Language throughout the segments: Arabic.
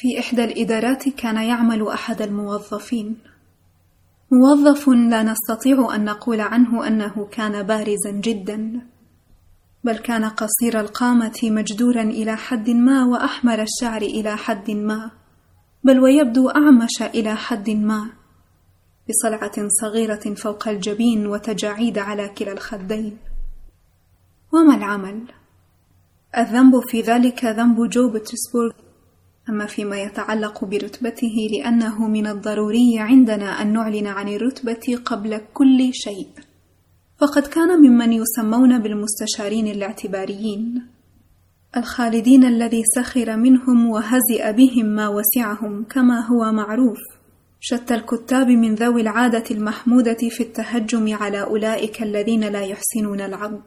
في إحدى الإدارات كان يعمل أحد الموظفين. موظف لا نستطيع أن نقول عنه أنه كان بارزا جدا بل كان قصير القامة مجدورا إلى حد ما وأحمر الشعر إلى حد ما بل ويبدو أعمش إلى حد ما بصلعة صغيرة فوق الجبين وتجاعيد على كلا الخدين. وما العمل؟ الذنب في ذلك ذنب جو بطرسبورغ أما فيما يتعلق برتبته لأنه من الضروري عندنا أن نعلن عن الرتبة قبل كل شيء. فقد كان ممن يسمون بالمستشارين الاعتباريين. الخالدين الذي سخر منهم وهزئ بهم ما وسعهم كما هو معروف. شتى الكتاب من ذوي العادة المحمودة في التهجم على أولئك الذين لا يحسنون العض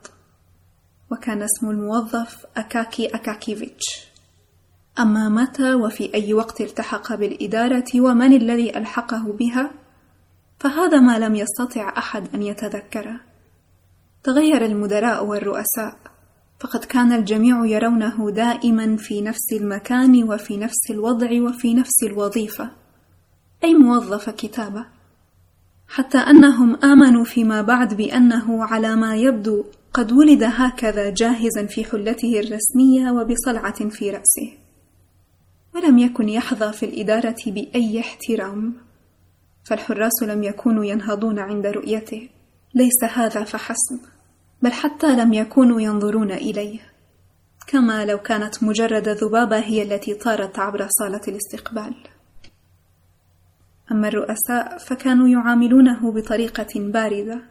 وكان اسم الموظف أكاكي أكاكيفيتش. أما متى وفي أي وقت التحق بالإدارة ومن الذي ألحقه بها؟ فهذا ما لم يستطع أحد أن يتذكره تغير المدراء والرؤساء. فقد كان الجميع يرونه دائما في نفس المكان وفي نفس الوضع وفي نفس الوظيفة. أي موظف كتابة؟ حتى أنهم آمنوا فيما بعد بأنه على ما يبدو قد ولد هكذا جاهزا في حلته الرسمية وبصلعة في رأسه. ولم يكن يحظى في الإدارة بأي احترام. فالحراس لم يكونوا ينهضون عند رؤيته. ليس هذا فحسب بل حتى لم يكونوا ينظرون إليه. كما لو كانت مجرد ذبابة هي التي طارت عبر صالة الاستقبال. أما الرؤساء فكانوا يعاملونه بطريقة باردة.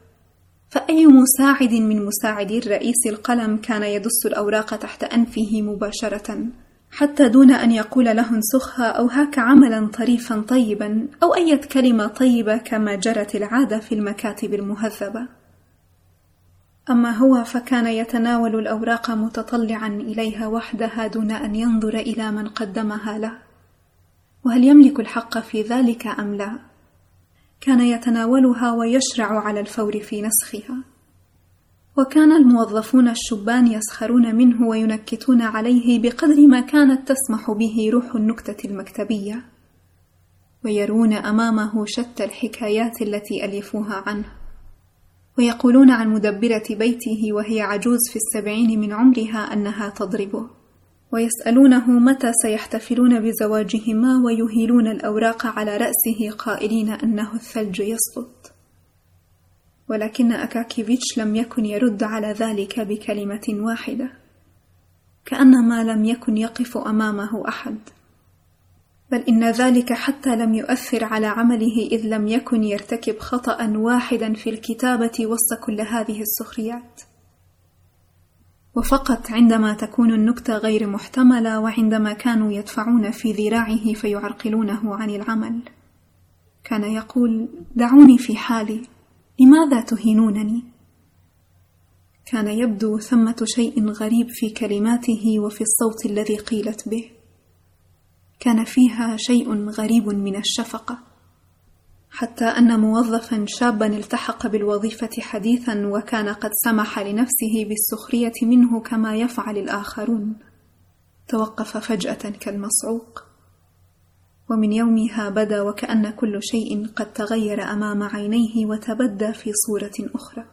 فأي مساعد من مساعدي الرئيس القلم كان يدس الأوراق تحت أنفه مباشرة؟ حتى دون أن يقول له انسخها أو هاك عملا طريفا طيبا أو اي كلمة طيبة كما جرت العادة في المكاتب المهذبة. أما هو فكان يتناول الأوراق متطلعا إليها وحدها دون أن ينظر إلى من قدمها له. وهل يملك الحق في ذلك أم لا؟ كان يتناولها ويشرع على الفور في نسخها. وكان الموظفون الشبان يسخرون منه وينكتون عليه بقدر ما كانت تسمح به روح النكتة المكتبية ويرون أمامه شتى الحكايات التي ألفوها عنه ويقولون عن مدبرة بيته وهي عجوز في السبعين من عمرها أنها تضربه ويسألونه متى سيحتفلون بزواجهما ويهيلون الأوراق على رأسه قائلين أنه الثلج يسقط. ولكن أكاكيفيتش لم يكن يرد على ذلك بكلمة واحدة. كانما لم يكن يقف أمامه أحد. بل إن ذلك حتى لم يؤثر على عمله إذ لم يكن يرتكب خطأ واحدا في الكتابة وسط كل هذه السخريات. وفقط عندما تكون النكتة غير محتملة وعندما كانوا يدفعون في ذراعه فيعرقلونه عن العمل. كان يقول دعوني في حالي. لماذا تهينونني؟ كان يبدو ثمة شيء غريب في كلماته وفي الصوت الذي قيلت به. كان فيها شيء غريب من الشفقة حتى أن موظفا شابا التحق بالوظيفة حديثا وكان قد سمح لنفسه بالسخرية منه كما يفعل الآخرون. توقف فجأة كالمصعوق. ومن يومها بدا وكأن كل شيء قد تغير أمام عينيه وتبدى في صورة أخرى.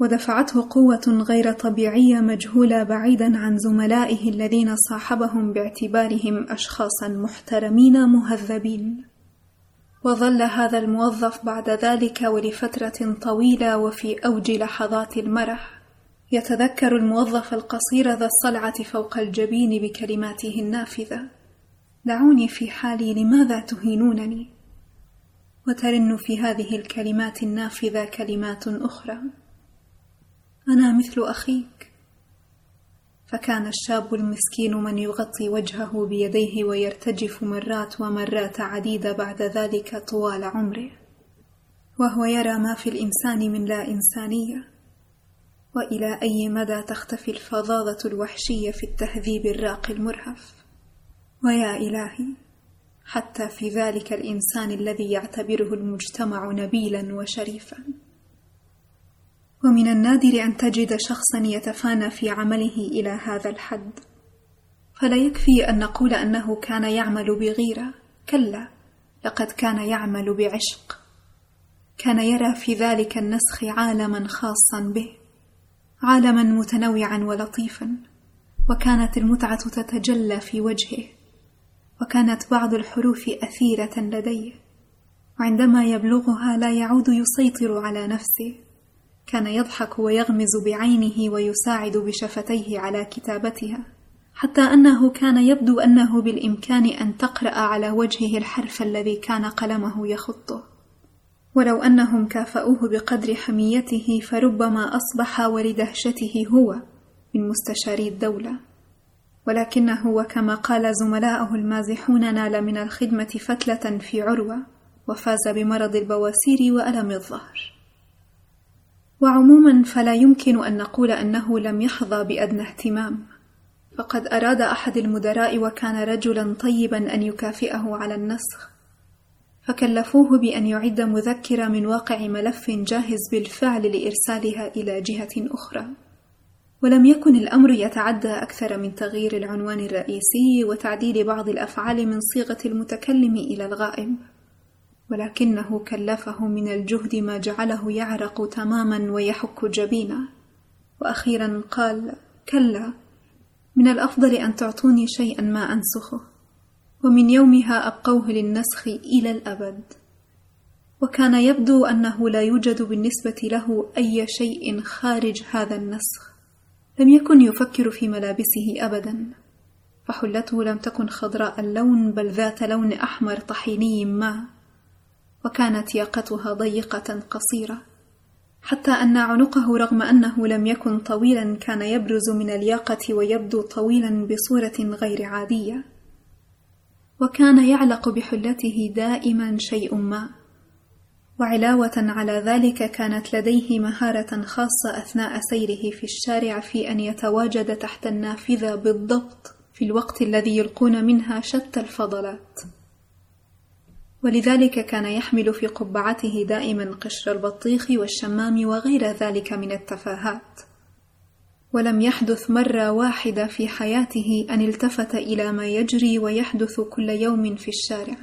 ودفعته قوة غير طبيعية مجهولة بعيدا عن زملائه الذين صاحبهم باعتبارهم اشخاصا محترمين مهذبين. وظل هذا الموظف بعد ذلك ولفترة طويلة وفي أوج لحظات المرح. يتذكر الموظف القصير ذا الصلعة فوق الجبين بكلماته النافذة. دعوني في حالي لماذا تهينونني؟ وترن في هذه الكلمات النافذة كلمات أخرى. أنا مثل أخيك. فكان الشاب المسكين من يغطي وجهه بيديه ويرتجف مرات ومرات عديده بعد ذلك طوال عمره. وهو يرى ما في الإنسان من لا إنسانية. وإلى أي مدى تختفي الفظاظة الوحشية في التهذيب الراقي المرهف؟ ويا إلهي حتى في ذلك الإنسان الذي يعتبره المجتمع نبيلا وشريفا. ومن النادر أن تجد شخصا يتفانى في عمله إلى هذا الحد. فلا يكفي أن نقول أنه كان يعمل بغيرة. كلا لقد كان يعمل بعشق. كان يرى في ذلك النسخ عالما خاصا به عالما متنوعا ولطيفا. وكانت المتعة تتجلى في وجهه. وكانت بعض الحروف أثيرة لديه وعندما يبلغها لا يعود يسيطر على نفسه. كان يضحك ويغمز بعينه ويساعد بشفتيه على كتابتها. حتى أنه كان يبدو أنه بالإمكان أن تقرأ على وجهه الحرف الذي كان قلمه يخطه. ولو أنهم كافاوه بقدر حميته فربما أصبح ولدهشته هو من مستشاري الدولة. ولكنه وكما قال زملاؤه المازحون نال من الخدمة فتلة في عروة وفاز بمرض البواسير وألم الظهر. وعموما فلا يمكن أن نقول أنه لم يحظى بأدنى اهتمام. فقد أراد أحد المدراء وكان رجلا طيبا أن يكافئه على النسخ. فكلفوه بأن يعد مذكره من واقع ملف جاهز بالفعل لإرسالها إلى جهة أخرى. ولم يكن الأمر يتعدى أكثر من تغيير العنوان الرئيسي وتعديل بعض الأفعال من صيغة المتكلم إلى الغائب. ولكنه كلفه من الجهد ما جعله يعرق تماما ويحك جبينه وأخيرا قال كلا من الأفضل أن تعطوني شيئا ما أنسخه ومن يومها أبقوه للنسخ إلى الأبد. وكان يبدو أنه لا يوجد بالنسبة له أي شيء خارج هذا النسخ. لم يكن يفكر في ملابسه ابدا فحلته لم تكن خضراء اللون بل ذات لون أحمر طحيني ما وكانت ياقتها ضيقة قصيرة حتى أن عنقه رغم أنه لم يكن طويلا كان يبرز من الياقة ويبدو طويلا بصورة غير عادية وكان يعلق بحلته دائما شيء ما. وعلاوة على ذلك كانت لديه مهارة خاصة أثناء سيره في الشارع في أن يتواجد تحت النافذة بالضبط في الوقت الذي يلقون منها شتى الفضلات. ولذلك كان يحمل في قبعته دائما قشر البطيخ والشمام وغير ذلك من التفاهات. ولم يحدث مرة واحدة في حياته أن التفت إلى ما يجري ويحدث كل يوم في الشارع.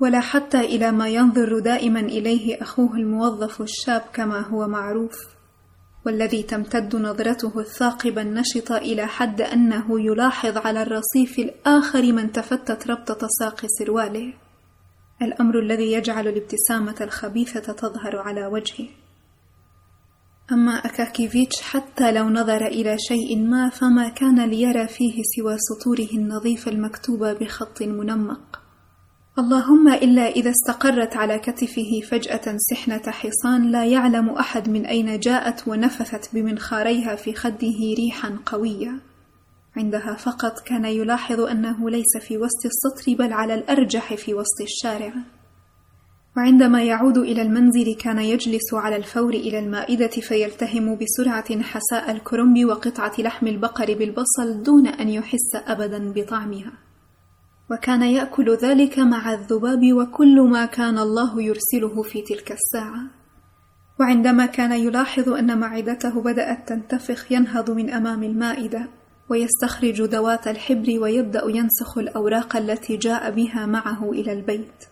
ولا حتى إلى ما ينظر دائما إليه أخوه الموظف الشاب كما هو معروف والذي تمتد نظرته الثاقبه النشطه إلى حد أنه يلاحظ على الرصيف الآخر من تفتت ربطة ساق سرواله. الأمر الذي يجعل الابتسامة الخبيثة تظهر على وجهه. أما أكاكيفيتش حتى لو نظر إلى شيء ما فما كان ليرى فيه سوى سطوره النظيفه المكتوبه بخط منمق. اللهم إلا إذا استقرت على كتفه فجأة سحنة حصان لا يعلم أحد من أين جاءت ونفثت بمنخاريها في خده ريحا قوية. عندها فقط كان يلاحظ أنه ليس في وسط السطر بل على الأرجح في وسط الشارع. وعندما يعود إلى المنزل كان يجلس على الفور إلى المائدة فيلتهم بسرعة حساء الكرنب وقطعة لحم البقر بالبصل دون أن يحس ابدا بطعمها. وكان يأكل ذلك مع الذباب وكل ما كان الله يرسله في تلك الساعة. وعندما كان يلاحظ أن معدته بدأت تنتفخ ينهض من أمام المائدة ويستخرج دوات الحبر ويبدأ ينسخ الأوراق التي جاء بها معه إلى البيت.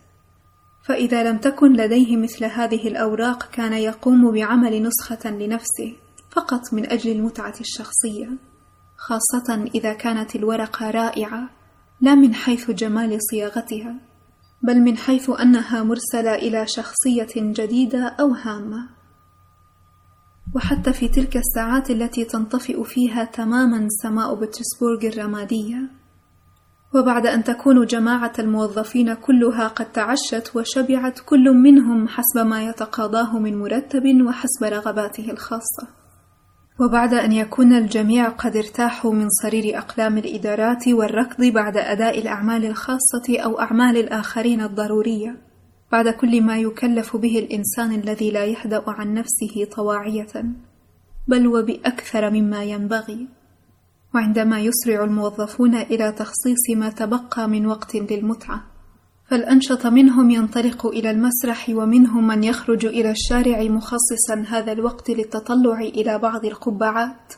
فإذا لم تكن لديه مثل هذه الأوراق كان يقوم بعمل نسخة لنفسه فقط من أجل المتعة الشخصية خاصة إذا كانت الورقة رائعة. لا من حيث جمال صياغتها بل من حيث أنها مرسلة إلى شخصية جديدة أو هامة. وحتى في تلك الساعات التي تنطفئ فيها تماما سماء بطرسبورغ الرمادية. وبعد أن تكون جماعة الموظفين كلها قد تعشت وشبعت كل منهم حسب ما يتقاضاه من مرتب وحسب رغباته الخاصة. وبعد أن يكون الجميع قد ارتاحوا من صرير أقلام الإدارات والركض بعد أداء الأعمال الخاصة أو أعمال الآخرين الضرورية بعد كل ما يكلف به الإنسان الذي لا يهدأ عن نفسه طواعية بل وبأكثر مما ينبغي. وعندما يسرع الموظفون إلى تخصيص ما تبقى من وقت للمتعة فالأنشط منهم ينطلق إلى المسرح ومنهم من يخرج إلى الشارع مخصصا هذا الوقت للتطلع إلى بعض القبعات.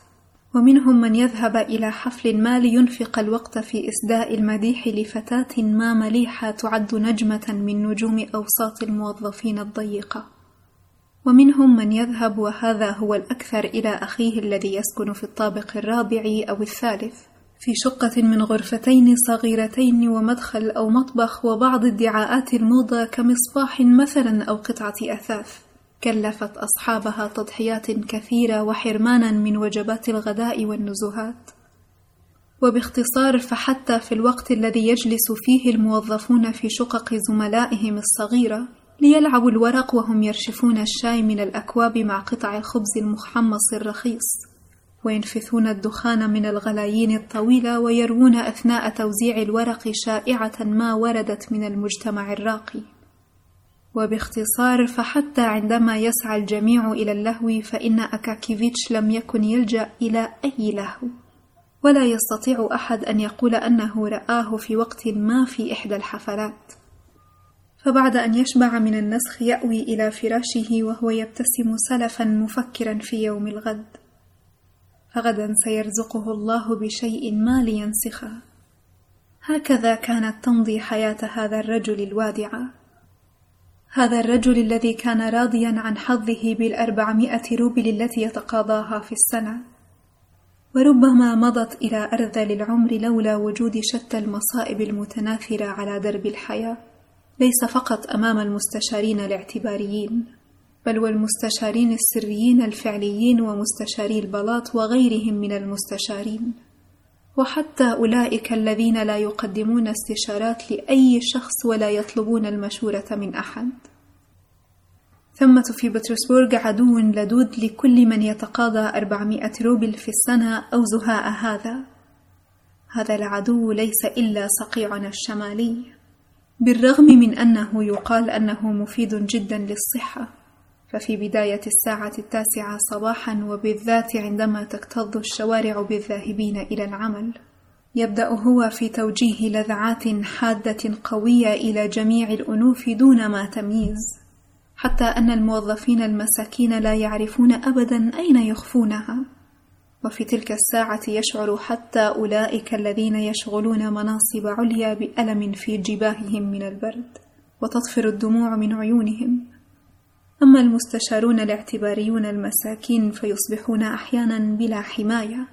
ومنهم من يذهب إلى حفل ما لينفق الوقت في إسداء المديح لفتاة ما مليحة تعد نجمة من نجوم أوساط الموظفين الضيقة. ومنهم من يذهب وهذا هو الأكثر إلى أخيه الذي يسكن في الطابق الرابع أو الثالث. في شقة من غرفتين صغيرتين ومدخل أو مطبخ وبعض ادعاءات الموضة كمصباح مثلا أو قطعة أثاث. كلفت أصحابها تضحيات كثيرة وحرمانا من وجبات الغداء والنزهات. وباختصار فحتى في الوقت الذي يجلس فيه الموظفون في شقق زملائهم الصغيرة ليلعبوا الورق وهم يرشفون الشاي من الأكواب مع قطع الخبز المحمص الرخيص. وينفثون الدخان من الغلايين الطويلة ويروون أثناء توزيع الورق شائعة ما وردت من المجتمع الراقي. وباختصار فحتى عندما يسعى الجميع إلى اللهو فإن أكاكيفيتش لم يكن يلجأ إلى أي لهو. ولا يستطيع أحد أن يقول أنه رآه في وقت ما في إحدى الحفلات. فبعد أن يشبع من النسخ يأوي إلى فراشه وهو يبتسم سلفا مفكرا في يوم الغد. فغدا سيرزقه الله بشيء ما لينسخه. هكذا كانت تمضي حياة هذا الرجل الوادعة هذا الرجل الذي كان راضيا عن حظه بالأربعمائة روبل التي يتقاضاها في السنة. وربما مضت إلى أرذل العمر لولا وجود شتى المصائب المتناثرة على درب الحياة. ليس فقط أمام المستشارين الاعتباريين. بل والمستشارين السريين الفعليين ومستشاري البلاط وغيرهم من المستشارين. وحتى أولئك الذين لا يقدمون استشارات لأي شخص ولا يطلبون المشورة من أحد. ثمة في بطرسبورغ عدو لدود لكل من يتقاضى أربعمائة روبل في السنة أو زهاء هذا. هذا العدو ليس إلا صقيعنا الشمالي بالرغم من أنه يقال أنه مفيد جدا للصحة. ففي بداية الساعة التاسعة صباحا وبالذات عندما تكتظ الشوارع بالذاهبين إلى العمل يبدأ هو في توجيه لذعات حادة قوية إلى جميع الأنوف دون ما تمييز حتى أن الموظفين المساكين لا يعرفون أبدا أين يخفونها. وفي تلك الساعة يشعر حتى أولئك الذين يشغلون مناصب عليا بألم في جباههم من البرد وتطفر الدموع من عيونهم. أما المستشارون الاعتباريون المساكين فيصبحون أحيانا بلا حماية.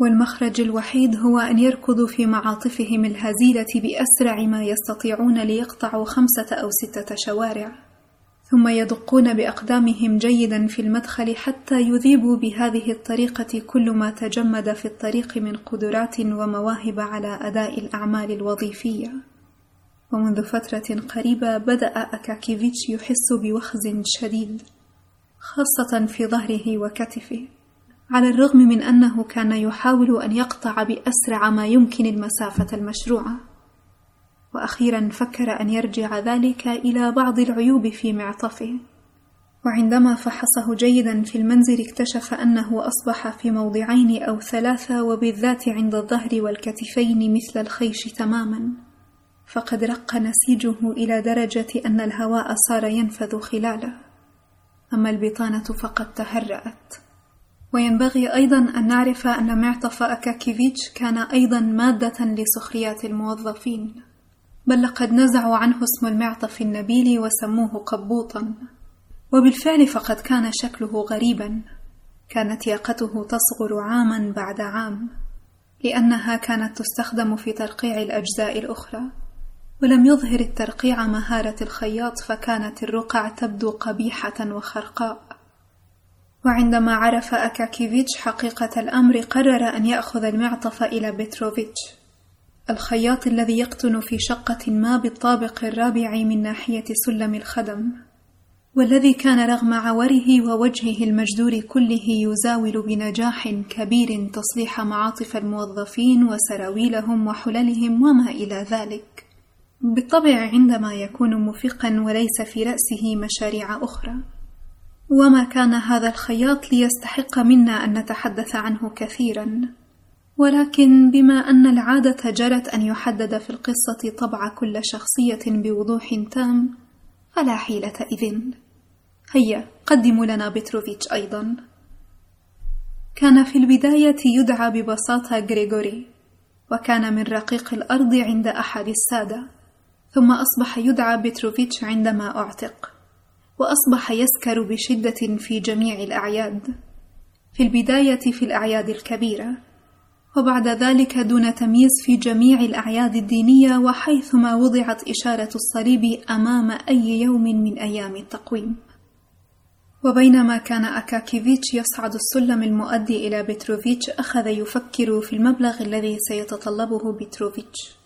والمخرج الوحيد هو أن يركضوا في معاطفهم الهزيلة بأسرع ما يستطيعون ليقطعوا خمسة أو ستة شوارع. ثم يدقون بأقدامهم جيدا في المدخل حتى يذيبوا بهذه الطريقة كل ما تجمد في الطريق من قدرات ومواهب على أداء الأعمال الوظيفية. ومنذ فترة قريبة بدأ أكاكيفيتش يحس بوخز شديد خاصة في ظهره وكتفه على الرغم من أنه كان يحاول أن يقطع بأسرع ما يمكن المسافة المشروعة. وأخيرا فكر أن يرجع ذلك إلى بعض العيوب في معطفه. وعندما فحصه جيدا في المنزل اكتشف أنه أصبح في موضعين أو ثلاثة وبالذات عند الظهر والكتفين مثل الخيش تماما. فقد رق نسيجه إلى درجة أن الهواء صار ينفذ خلاله. أما البطانة فقد تهرأت. وينبغي أيضا أن نعرف أن معطف أكاكيفيتش كان أيضا مادة لسخريات الموظفين. بل لقد نزعوا عنه اسم المعطف النبيل وسموه قبوطا. وبالفعل فقد كان شكله غريبا. كانت ياقته تصغر عاما بعد عام. لأنها كانت تستخدم في ترقيع الأجزاء الأخرى. ولم يظهر الترقيع مهارة الخياط فكانت الرقع تبدو قبيحة وخرقاء. وعندما عرف أكاكيفيتش حقيقة الأمر قرر أن يأخذ المعطف إلى بتروفيتش الخياط الذي يقطن في شقة ما بالطابق الرابع من ناحية سلم الخدم والذي كان رغم عوره ووجهه المجدور كله يزاول بنجاح كبير تصليح معاطف الموظفين وسراويلهم وحللهم وما إلى ذلك. بالطبع عندما يكون مفيقا وليس في رأسه مشاريع أخرى. وما كان هذا الخياط ليستحق منا أن نتحدث عنه كثيرا. ولكن بما أن العادة جرت أن يحدد في القصة طبع كل شخصية بوضوح تام فلا حيلة إذن. هيا قدموا لنا بتروفيتش أيضا. كان في البداية يدعى ببساطة غريغوري وكان من رقيق الأرض عند أحد السادة. ثم أصبح يدعى بتروفيتش عندما أعتق وأصبح يسكر بشدة في جميع الأعياد في البداية في الأعياد الكبيرة وبعد ذلك دون تمييز في جميع الأعياد الدينية وحيثما وضعت إشارة الصليب أمام أي يوم من أيام التقويم. وبينما كان أكاكيفيتش يصعد السلم المؤدي إلى بتروفيتش أخذ يفكر في المبلغ الذي سيتطلبه بتروفيتش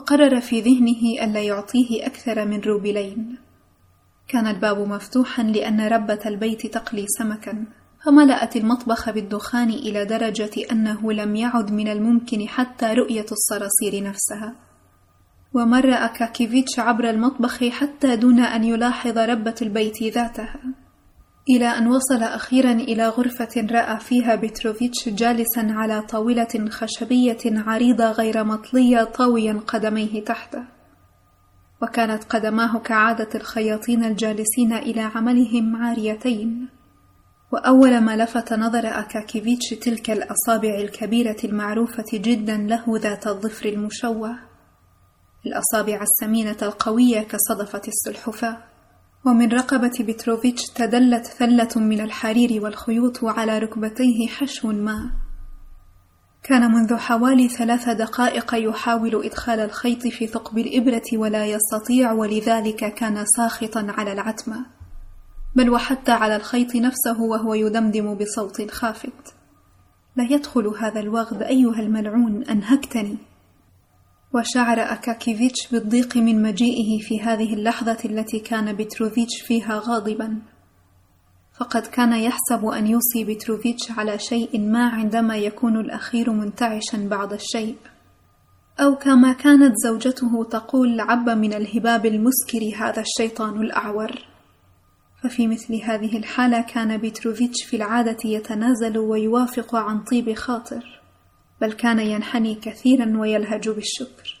وقرر في ذهنه ألا يعطيه أكثر من روبلين كان الباب مفتوحا لأن ربة البيت تقلي سمكا فملأت المطبخ بالدخان إلى درجة أنه لم يعد من الممكن حتى رؤية الصراصير نفسها. ومر أكاكيفيتش عبر المطبخ حتى دون أن يلاحظ ربة البيت ذاتها. إلى أن وصل أخيرا إلى غرفة رأى فيها بتروفيتش جالسا على طاولة خشبية عريضة غير مطلية طاويا قدميه تحته. وكانت قدماه كعادة الخياطين الجالسين إلى عملهم عاريتين. وأول ما لفت نظر أكاكيفيتش تلك الأصابع الكبيرة المعروفة جدا له ذات الظفر المشوه. الأصابع السمينة القوية كصدفة السلحفاة. ومن رقبة بتروفيتش تدلت ثلة من الحرير والخيوط وعلى ركبتيه حشو ما. كان منذ حوالي ثلاث دقائق يحاول إدخال الخيط في ثقب الإبرة ولا يستطيع ولذلك كان ساخطا على العتمة. بل وحتى على الخيط نفسه وهو يدمدم بصوت خافت. لا يدخل هذا الوغد أيها الملعون أنهكتني. وشعر أكاكيفيتش بالضيق من مجيئه في هذه اللحظة التي كان بتروفيتش فيها غاضبا. فقد كان يحسب أن يوصي بتروفيتش على شيء ما عندما يكون الأخير منتعشا بعض الشيء. أو كما كانت زوجته تقول عب من الهباب المسكر هذا الشيطان الأعور. ففي مثل هذه الحالة كان بتروفيتش في العادة يتنازل ويوافق عن طيب خاطر. بل كان ينحني كثيرا ويلهج بالشكر.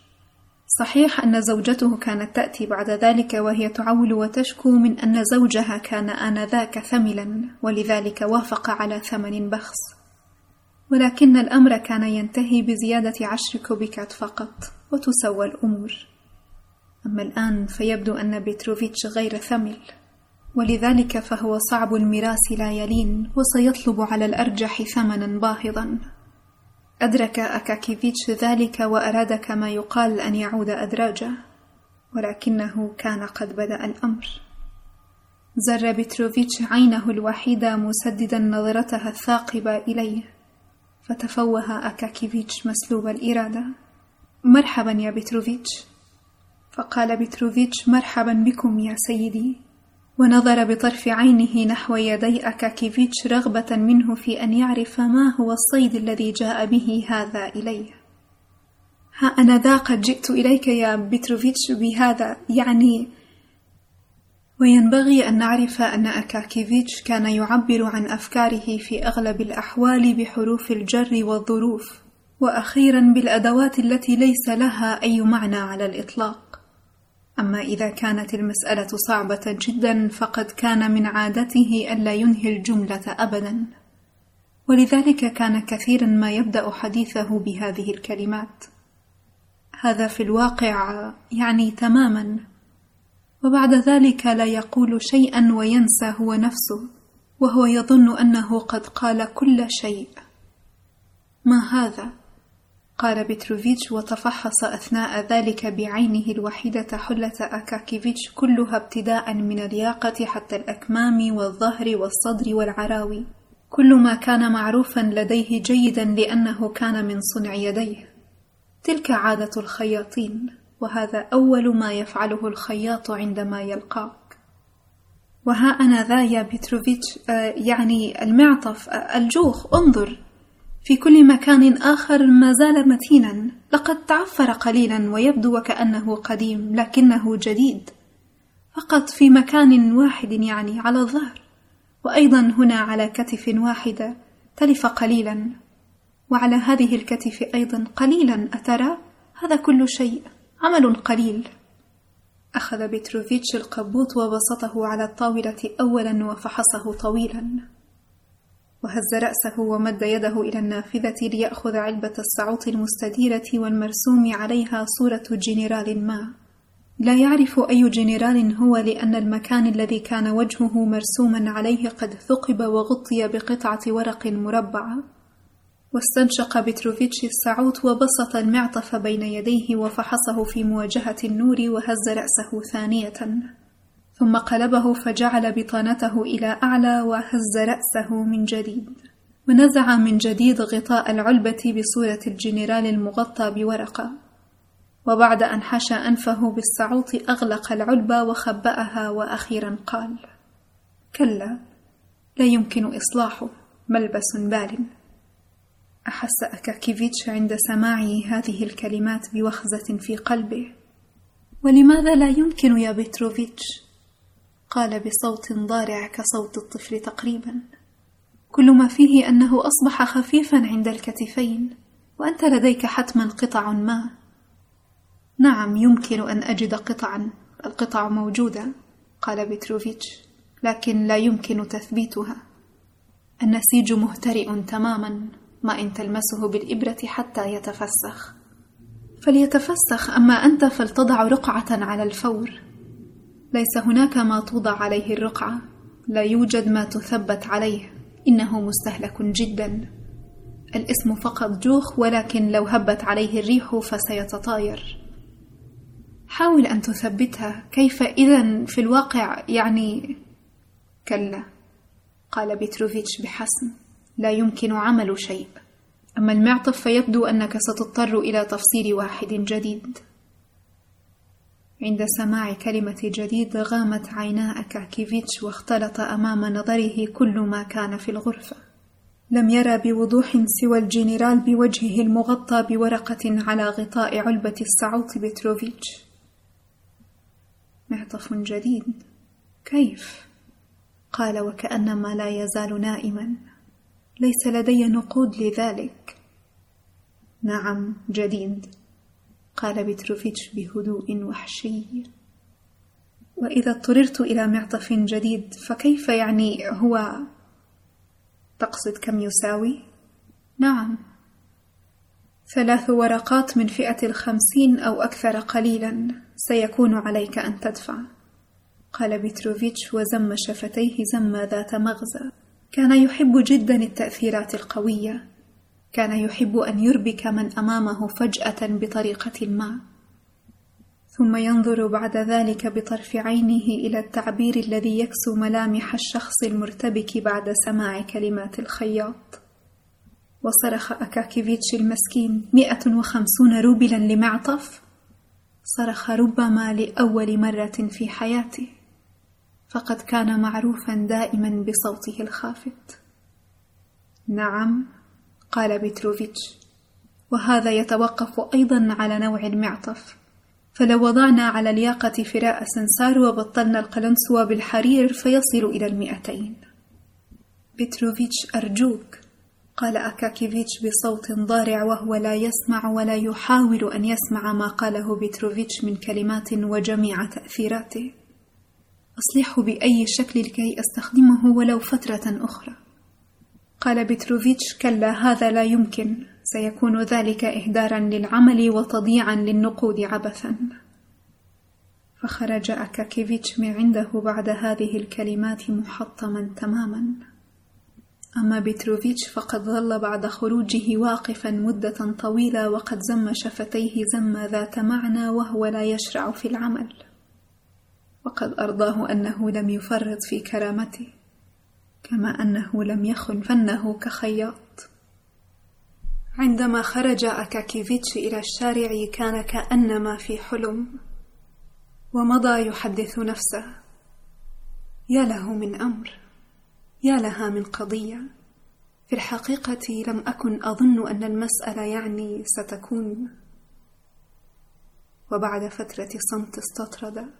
صحيح أن زوجته كانت تأتي بعد ذلك وهي تعول وتشكو من أن زوجها كان آنذاك ثملا ولذلك وافق على ثمن بخس. ولكن الأمر كان ينتهي بزيادة عشر كوبيكات فقط وتسوى الأمور. أما الآن فيبدو أن بيتروفيتش غير ثمل. ولذلك فهو صعب المراس لا يلين وسيطلب على الأرجح ثمنا باهظا. أدرك أكاكيفيتش ذلك وأراد كما يقال أن يعود أدراجه ولكنه كان قد بدأ الأمر. زر بتروفيتش عينه الوحيدة مسددا نظرتها الثاقبة إليه فتفوه أكاكيفيتش مسلوب الإرادة. مرحبا يا بتروفيتش فقال بتروفيتش مرحبا بكم يا سيدي. ونظر بطرف عينه نحو يدي أكاكيفيتش رغبة منه في أن يعرف ما هو الصيد الذي جاء به هذا إليه. ها أنا ذا قد جئت إليك يا بتروفيتش بهذا يعني وينبغي أن نعرف أن أكاكيفيتش كان يعبر عن أفكاره في أغلب الأحوال بحروف الجر والظروف وأخيرا بالأدوات التي ليس لها أي معنى على الإطلاق. أما إذا كانت المسألة صعبة جدا فقد كان من عادته ألا ينهي الجملة أبدا. ولذلك كان كثيرا ما يبدأ حديثه بهذه الكلمات. هذا في الواقع يعني تماما. وبعد ذلك لا يقول شيئا وينسى هو نفسه وهو يظن أنه قد قال كل شيء. ما هذا؟ قال بتروفيتش وتفحص أثناء ذلك بعينه الوحيدة حلة أكاكيفيتش كلها ابتداء من الياقة حتى الأكمام والظهر والصدر والعراوي. كل ما كان معروفا لديه جيدا لأنه كان من صنع يديه. تلك عادة الخياطين وهذا أول ما يفعله الخياط عندما يلقاك. وها أنا ذا يا بتروفيتش آه يعني المعطف آه الجوخ انظر. في كل مكان آخر ما زال متينا لقد تعفر قليلا ويبدو وكأنه قديم لكنه جديد. فقط في مكان واحد يعني على الظهر وأيضا هنا على كتف واحدة تلف قليلا. وعلى هذه الكتف أيضا قليلا أترى؟ هذا كل شيء عمل قليل. أخذ بتروفيتش القبوط وبسطه على الطاولة أولا وفحصه طويلا. وهز رأسه ومد يده إلى النافذة ليأخذ علبة السعوط المستديرة والمرسوم عليها صورة جنرال ما. لا يعرف أي جنرال هو لأن المكان الذي كان وجهه مرسوما عليه قد ثقب وغطي بقطعة ورق مربعة واستنشق بتروفيتش السعوط وبسط المعطف بين يديه وفحصه في مواجهة النور وهز رأسه ثانية. ثم قلبه فجعل بطانته إلى أعلى وهز رأسه من جديد. ونزع من جديد غطاء العلبة بصورة الجنرال المغطى بورقة. وبعد أن حشى أنفه بالسعوط أغلق العلبة وخبأها وأخيرا قال كلا لا يمكن إصلاحه ملبس بال. أحس أكاكيفيتش عند سماعه هذه الكلمات بوخزة في قلبه؟ ولماذا لا يمكن يا بيتروفيتش؟ قال بصوت ضارع كصوت الطفل تقريبا. كل ما فيه أنه أصبح خفيفا عند الكتفين وأنت لديك حتما قطع ما. نعم يمكن أن أجد قطعا. القطع موجودة قال بتروفيتش لكن لا يمكن تثبيتها. النسيج مهترئ تماما ما إن تلمسه بالإبرة حتى يتفسخ. فليتفسخ أما أنت فلتضع رقعة على الفور. ليس هناك ما توضع عليه الرقعة. لا يوجد ما تثبت عليه. إنه مستهلك جدا. الاسم فقط جوخ ولكن لو هبت عليه الريح فسيتطاير. حاول أن تثبتها. كيف إذا في الواقع؟ يعني كلا قال بيتروفيتش بحسم لا يمكن عمل شيء. أما المعطف فيبدو أنك ستضطر إلى تفصيل واحد جديد. عند سماع كلمة جديد غامت عينا أكاكيفيتش واختلط أمام نظره كل ما كان في الغرفة. لم يرى بوضوح سوى الجنرال بوجهه المغطى بورقة على غطاء علبة السعوط بتروفيتش. معطف جديد. كيف؟ قال وكأنما لا يزال نائما. ليس لدي نقود لذلك. نعم جديد. قال بتروفيتش بهدوء وحشي. وإذا اضطررت إلى معطف جديد فكيف يعني هو تقصد كم يساوي؟ نعم. ثلاث ورقات من فئة الخمسين أو أكثر قليلا. سيكون عليك أن تدفع. قال بتروفيتش وزم شفتيه زمة ذات مغزى. كان يحب جدا التأثيرات القوية. كان يحب أن يربك من أمامه فجأة بطريقة ما. ثم ينظر بعد ذلك بطرف عينه إلى التعبير الذي يكسو ملامح الشخص المرتبك بعد سماع كلمات الخياط. وصرخ أكاكيفيتش المسكين مئة وخمسون روبلا لمعطف؟ صرخ ربما لأول مرة في حياته. فقد كان معروفا دائما بصوته الخافت. نعم. قال بتروفيتش وهذا يتوقف أيضا على نوع المعطف. فلو وضعنا على الياقة فراء سنسار وبطلنا القلنسوة بالحرير فيصل إلى المئتين. بتروفيتش أرجوك. قال أكاكيفيتش بصوت ضارع وهو لا يسمع ولا يحاول أن يسمع ما قاله بتروفيتش من كلمات وجميع تأثيراته. أصلحه بأي شكل لكي أستخدمه ولو فترة أخرى. قال بتروفيتش كلا هذا لا يمكن. سيكون ذلك إهدارا للعمل وتضييعا للنقود عبثا. فخرج أكاكيفيتش من عنده بعد هذه الكلمات محطما تماما. أما بتروفيتش فقد ظل بعد خروجه واقفا مدة طويلة وقد زم شفتيه زم ذات معنى وهو لا يشرع في العمل. وقد أرضاه أنه لم يفرط في كرامته. كما أنه لم يخن فنه كخياط. عندما خرج أكاكيفيتش إلى الشارع كان كأنما في حلم ومضى يحدث نفسه. يا له من أمر يا لها من قضية. في الحقيقة لم أكن أظن أن المسألة يعني ستكون. وبعد فترة صمت استطرد.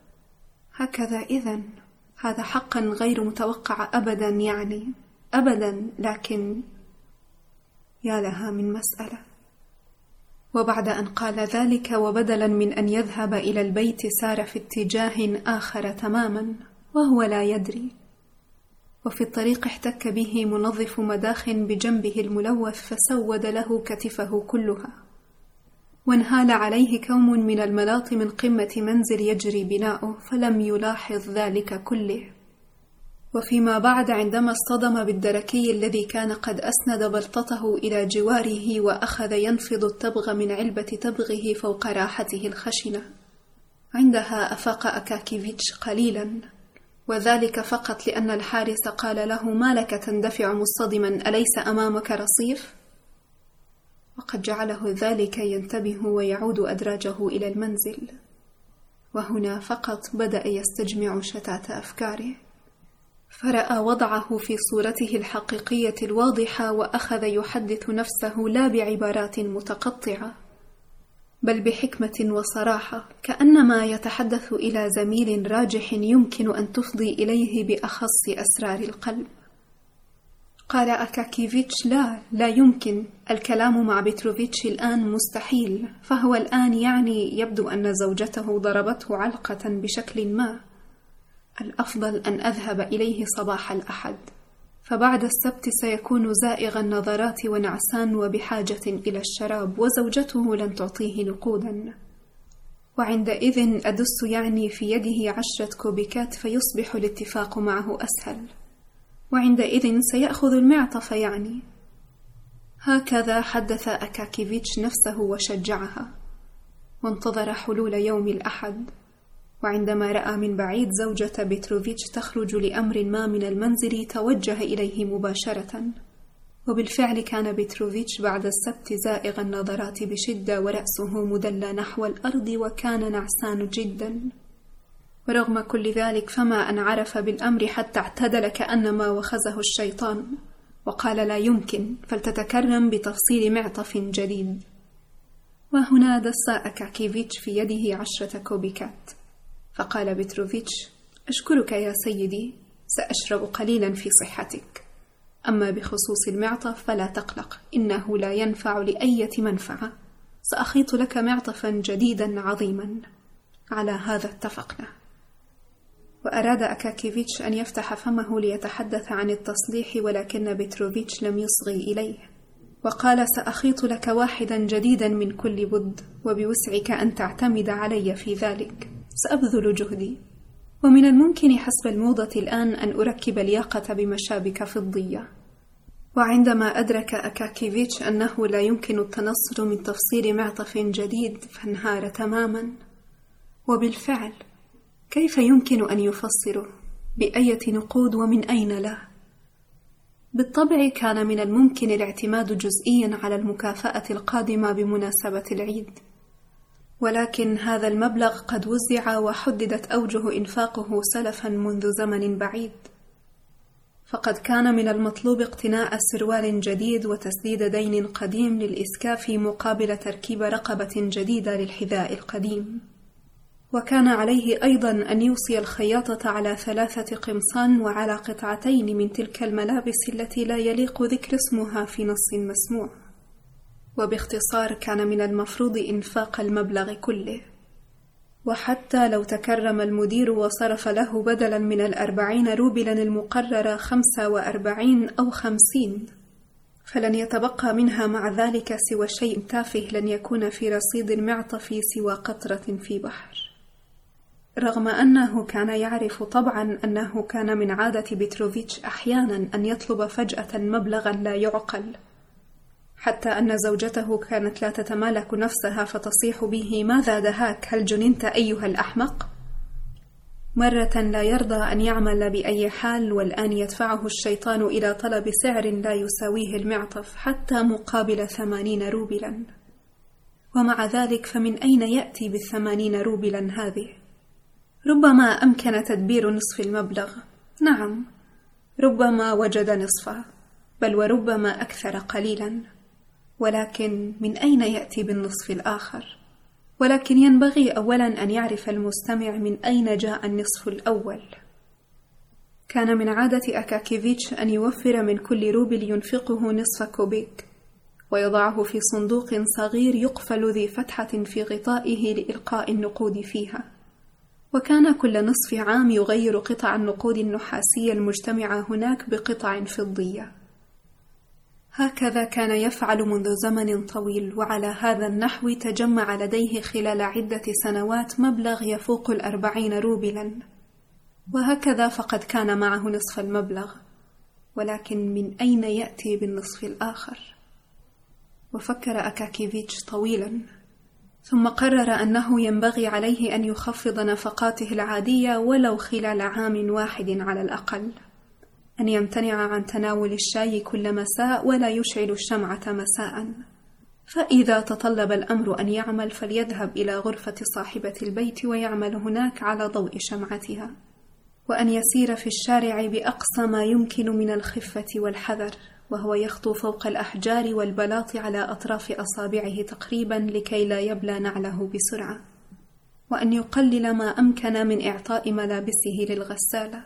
هكذا إذن. هذا حقا غير متوقع ابدا يعني ابدا لكن يا لها من مسألة. وبعد أن قال ذلك وبدلا من أن يذهب إلى البيت سار في اتجاه آخر تماما وهو لا يدري. وفي الطريق احتك به منظف مداخ بجنبه الملوث فسود له كتفه كلها. وانهال عليه كوم من الملاط من قمة منزل يجري بناؤه فلم يلاحظ ذلك كله. وفيما بعد عندما اصطدم بالدركي الذي كان قد أسند بلطته إلى جواره وأخذ ينفض التبغ من علبة تبغه فوق راحته الخشنة. عندها أفاق أكاكيفيتش قليلا. وذلك فقط لأن الحارس قال له ما لك تندفع مصطدما؟ أليس أمامك رصيف؟ وقد جعله ذلك ينتبه ويعود أدراجه إلى المنزل. وهنا فقط بدأ يستجمع شتات أفكاره. فرأى وضعه في صورته الحقيقية الواضحة وأخذ يحدث نفسه لا بعبارات متقطعة بل بحكمة وصراحة كأنما يتحدث إلى زميل راجح يمكن أن تفضي إليه بأخص أسرار القلب. قال أكاكيفيتش لا لا يمكن. الكلام مع بتروفيتش الآن مستحيل. فهو الآن يعني يبدو أن زوجته ضربته علقة بشكل ما. الأفضل أن أذهب إليه صباح الأحد. فبعد السبت سيكون زائغ النظرات ونعسان وبحاجة إلى الشراب وزوجته لن تعطيه نقودا. وعندئذ أدس يعني في يده عشرة كوبيكات فيصبح الاتفاق معه أسهل. وعندئذ سيأخذ المعطف يعني هكذا حدث أكاكيفيتش نفسه وشجعها وانتظر حلول يوم الأحد. وعندما رأى من بعيد زوجة بتروفيتش تخرج لأمر ما من المنزل توجه إليه مباشرة. وبالفعل كان بتروفيتش بعد السبت زائغ النظرات بشدة ورأسه مدلى نحو الأرض وكان نعسان جدا. ورغم كل ذلك فما أن عرف بالأمر حتى اعتدل كأنما وخزه الشيطان. وقال لا يمكن فلتتكرم بتفصيل معطف جديد. وهنا دس أكاكيفيتش في يده عشرة كوبيكات. فقال بتروفيتش أشكرك يا سيدي سأشرب قليلا في صحتك. أما بخصوص المعطف فلا تقلق إنه لا ينفع لأية منفعة. سأخيط لك معطفا جديدا عظيما. على هذا اتفقنا. وأراد أكاكيفيتش أن يفتح فمه ليتحدث عن التصليح ولكن بتروفيتش لم يصغي إليه. وقال سأخيط لك واحدا جديدا من كل بد وبوسعك أن تعتمد علي في ذلك. سأبذل جهدي. ومن الممكن حسب الموضة الآن أن أركب الياقة بمشابك فضية. وعندما أدرك أكاكيفيتش أنه لا يمكن التنصل من تفصيل معطف جديد فانهار تماما. وبالفعل كيف يمكن أن يفصله بأية نقود ومن أين له؟ بالطبع كان من الممكن الاعتماد جزئيا على المكافأة القادمة بمناسبة العيد. ولكن هذا المبلغ قد وزع وحددت أوجه إنفاقه سلفا منذ زمن بعيد. فقد كان من المطلوب اقتناء سروال جديد وتسديد دين قديم للإسكاف مقابل تركيب رقبة جديدة للحذاء القديم. وكان عليه أيضا أن يوصي الخياطة على ثلاثة قمصان وعلى قطعتين من تلك الملابس التي لا يليق ذكر اسمها في نص مسموع. وباختصار كان من المفروض إنفاق المبلغ كله. وحتى لو تكرم المدير وصرف له بدلا من الأربعين روبلا المقررة خمسة وأربعين أو خمسين فلن يتبقى منها مع ذلك سوى شيء تافه لن يكون في رصيد المعطف سوى قطرة في بحر. رغم أنه كان يعرف طبعا أنه كان من عادة بتروفيتش أحيانا أن يطلب فجأة مبلغا لا يعقل حتى أن زوجته كانت لا تتمالك نفسها فتصيح به ماذا دهاك هل جننت أيها الأحمق؟ مرة لا يرضى أن يعمل بأي حال والآن يدفعه الشيطان إلى طلب سعر لا يساويه المعطف حتى مقابل ثمانين روبلا ومع ذلك فمن أين يأتي بالثمانين روبلا هذه؟ ربما أمكن تدبير نصف المبلغ نعم ربما وجد نصفه بل وربما أكثر قليلا ولكن من أين يأتي بالنصف الآخر؟ ولكن ينبغي أولا أن يعرف المستمع من أين جاء النصف الأول. كان من عادة أكاكيفيتش أن يوفر من كل روبل ينفقه نصف كوبيك، ويضعه في صندوق صغير يقفل ذي فتحة في غطائه لإلقاء النقود فيها. وكان كل نصف عام يغير قطع النقود النحاسية المجتمعة هناك بقطع فضية. هكذا كان يفعل منذ زمن طويل وعلى هذا النحو تجمع لديه خلال عدة سنوات مبلغ يفوق الأربعين روبلا. وهكذا فقد كان معه نصف المبلغ ولكن من أين يأتي بالنصف الآخر؟ وفكر أكاكيفيتش طويلا. ثم قرر أنه ينبغي عليه أن يخفض نفقاته العادية ولو خلال عام واحد على الأقل. أن يمتنع عن تناول الشاي كل مساء ولا يشعل الشمعة مساء. فإذا تطلب الأمر أن يعمل فليذهب إلى غرفة صاحبة البيت ويعمل هناك على ضوء شمعتها. وأن يسير في الشارع بأقصى ما يمكن من الخفة والحذر. وهو يخطو فوق الأحجار والبلاط على أطراف أصابعه تقريبا لكي لا يبلى نعله بسرعة وأن يقلل ما أمكن من إعطاء ملابسه للغسالة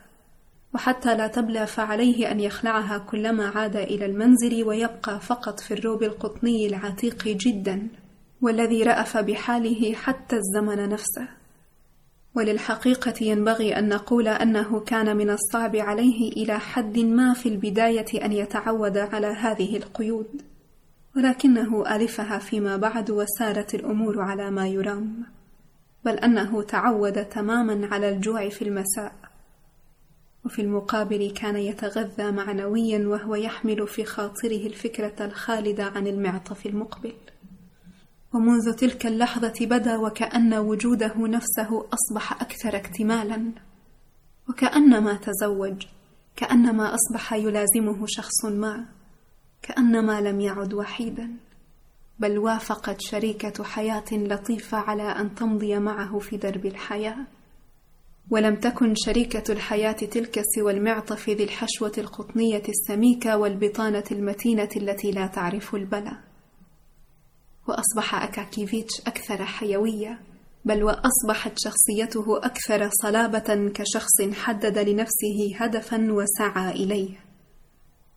وحتى لا تبلى فعليه أن يخلعها كلما عاد إلى المنزل ويبقى فقط في الروب القطني العتيق جدا والذي رأف بحاله حتى الزمن نفسه. وللحقيقة ينبغي أن نقول أنه كان من الصعب عليه إلى حد ما في البداية أن يتعود على هذه القيود ولكنه ألفها فيما بعد وسارت الأمور على ما يرام بل أنه تعود تماما على الجوع في المساء وفي المقابل كان يتغذى معنويا وهو يحمل في خاطره الفكرة الخالدة عن المعطف المقبل. ومنذ تلك اللحظة بدا وكأن وجوده نفسه أصبح أكثر اكتمالا وكأنما تزوج كأنما أصبح يلازمه شخص ما كأنما لم يعد وحيدا. بل وافقت شريكة حياة لطيفة على أن تمضي معه في درب الحياة. ولم تكن شريكة الحياة تلك سوى المعطف ذي الحشوة القطنية السميكة والبطانة المتينة التي لا تعرف البلى وأصبح أكاكيفيتش أكثر حيوية بل وأصبحت شخصيته أكثر صلابة كشخص حدد لنفسه هدفا وسعى إليه.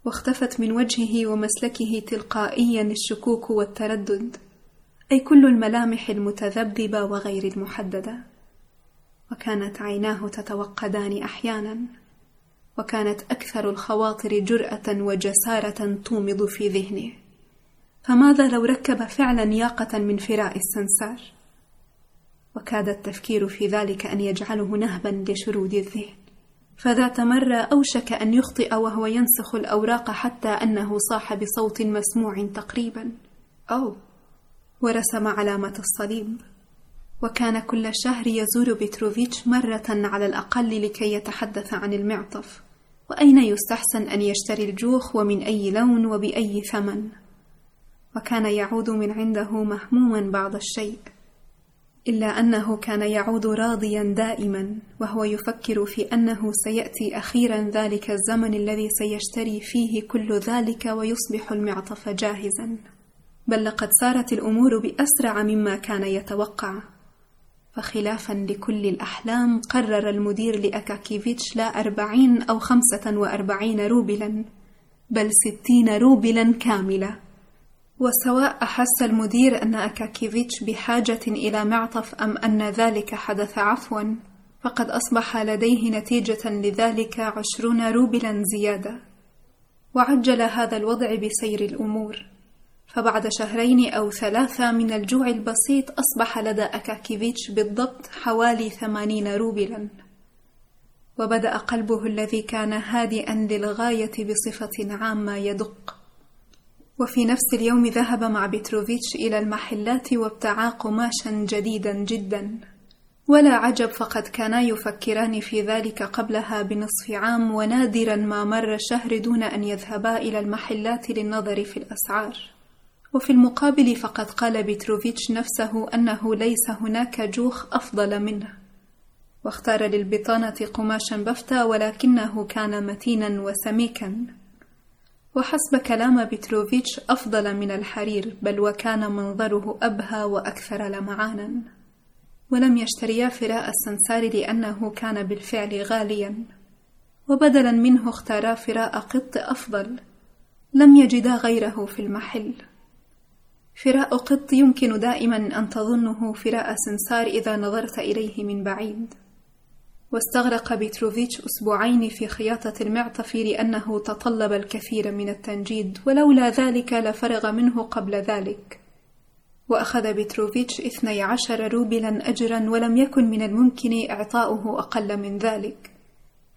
واختفت من وجهه ومسلكه تلقائيا الشكوك والتردد أي كل الملامح المتذبذبة وغير المحددة. وكانت عيناه تتوقدان أحيانا وكانت أكثر الخواطر جرأة وجسارة تومض في ذهنه. فماذا لو ركب فعلا ياقة من فراء السنسار وكاد التفكير في ذلك أن يجعله نهبا لشرود الذهن. فذات مرة أوشك أن يخطئ وهو ينسخ الأوراق حتى أنه صاح بصوت مسموع تقريبا. أو ورسم علامة الصليب. وكان كل شهر يزور بتروفيتش مرة على الأقل لكي يتحدث عن المعطف. وأين يستحسن أن يشتري الجوخ ومن أي لون وبأي ثمن؟ وكان يعود من عنده مهموما بعض الشيء إلا أنه كان يعود راضيا دائما وهو يفكر في أنه سيأتي أخيرا ذلك الزمن الذي سيشتري فيه كل ذلك ويصبح المعطف جاهزا. بل لقد سارت الأمور بأسرع مما كان يتوقع. فخلافا لكل الأحلام قرر المدير لأكاكيفيتش لا أربعين أو خمسة وأربعين روبلا بل ستين روبلا كاملة وسواء أحس المدير أن أكاكيفيتش بحاجة إلى معطف أم أن ذلك حدث عفوا فقد أصبح لديه نتيجة لذلك عشرون روبلا زيادة. وعجل هذا الوضع بسير الأمور. فبعد شهرين أو ثلاثة من الجوع البسيط أصبح لدى أكاكيفيتش بالضبط حوالي ثمانين روبلا. وبدأ قلبه الذي كان هادئا للغاية بصفة عامة يدق. وفي نفس اليوم ذهب مع بتروفيتش إلى المحلات وابتعا قماشا جديدا جدا. ولا عجب فقد كانا يفكران في ذلك قبلها بنصف عام ونادرا ما مر شهر دون أن يذهبا إلى المحلات للنظر في الأسعار. وفي المقابل فقد قال بتروفيتش نفسه أنه ليس هناك جوخ أفضل منه. واختار للبطانة قماشا بفتة ولكنه كان متينا وسميكا. وحسب كلام بتروفيتش أفضل من الحرير بل وكان منظره أبهى وأكثر لمعانا. ولم يشتريا فراء السنسار لأنه كان بالفعل غاليا. وبدلا منه اختارا فراء قط أفضل. لم يجدا غيره في المحل. فراء قط يمكن دائما أن تظنه فراء سنسار إذا نظرت إليه من بعيد. واستغرق بيتروفيتش أسبوعين في خياطة المعطف لأنه تطلب الكثير من التنجيد ولولا ذلك لفرغ منه قبل ذلك. وأخذ بيتروفيتش اثني عشر روبلا أجرا ولم يكن من الممكن إعطاؤه أقل من ذلك.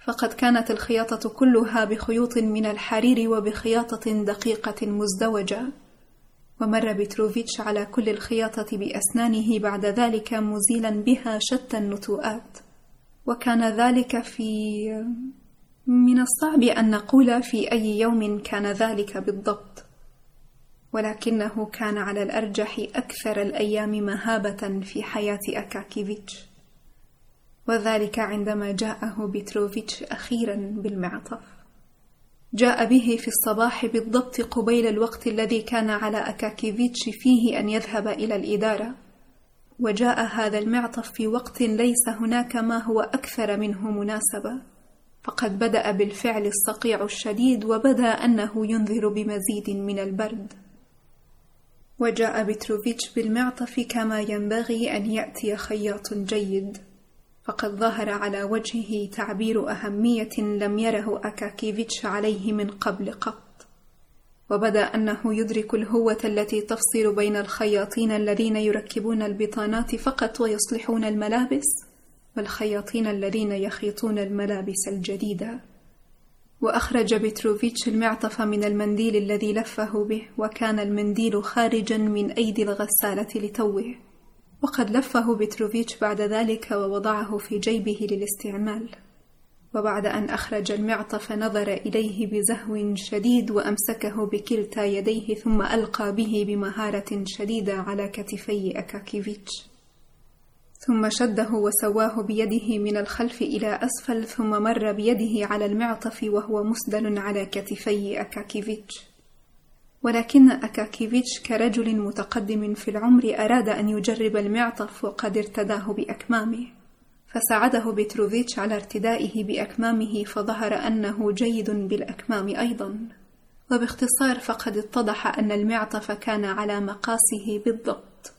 فقد كانت الخياطة كلها بخيوط من الحرير وبخياطة دقيقة مزدوجة. ومر بيتروفيتش على كل الخياطة بأسنانه بعد ذلك مزيلا بها شتى النتوءات. وكان ذلك في من الصعب أن نقول في أي يوم كان ذلك بالضبط. ولكنه كان على الأرجح أكثر الأيام مهابة في حياة أكاكيفيتش. وذلك عندما جاءه بيتروفيتش أخيرا بالمعطف. جاء به في الصباح بالضبط قبيل الوقت الذي كان على أكاكيفيتش فيه أن يذهب إلى الإدارة. وجاء هذا المعطف في وقت ليس هناك ما هو أكثر منه مناسبة. فقد بدأ بالفعل الصقيع الشديد وبدأ أنه ينذر بمزيد من البرد. وجاء بتروفيتش بالمعطف كما ينبغي أن يأتي خياط جيد. فقد ظهر على وجهه تعبير أهمية لم يره أكاكيفيتش عليه من قبل قط. وبدأ أنه يدرك الهوة التي تفصل بين الخياطين الذين يركبون البطانات فقط ويصلحون الملابس والخياطين الذين يخيطون الملابس الجديدة. وأخرج بتروفيتش المعطف من المنديل الذي لفه به وكان المنديل خارجا من أيدي الغسالة لتوه. وقد لفه بتروفيتش بعد ذلك ووضعه في جيبه للاستعمال. وبعد أن أخرج المعطف نظر إليه بزهو شديد وأمسكه بكلتا يديه ثم ألقى به بمهارة شديدة على كتفي أكاكيفيتش. ثم شده وسواه بيده من الخلف إلى أسفل ثم مر بيده على المعطف وهو مسدل على كتفي أكاكيفيتش. ولكن أكاكيفيتش كرجل متقدم في العمر أراد أن يجرب المعطف وقد ارتداه بأكمامه. فساعده بتروفيتش على ارتدائه بأكمامه فظهر أنه جيد بالأكمام أيضا. وباختصار فقد اتضح أن المعطف كان على مقاسه بالضبط.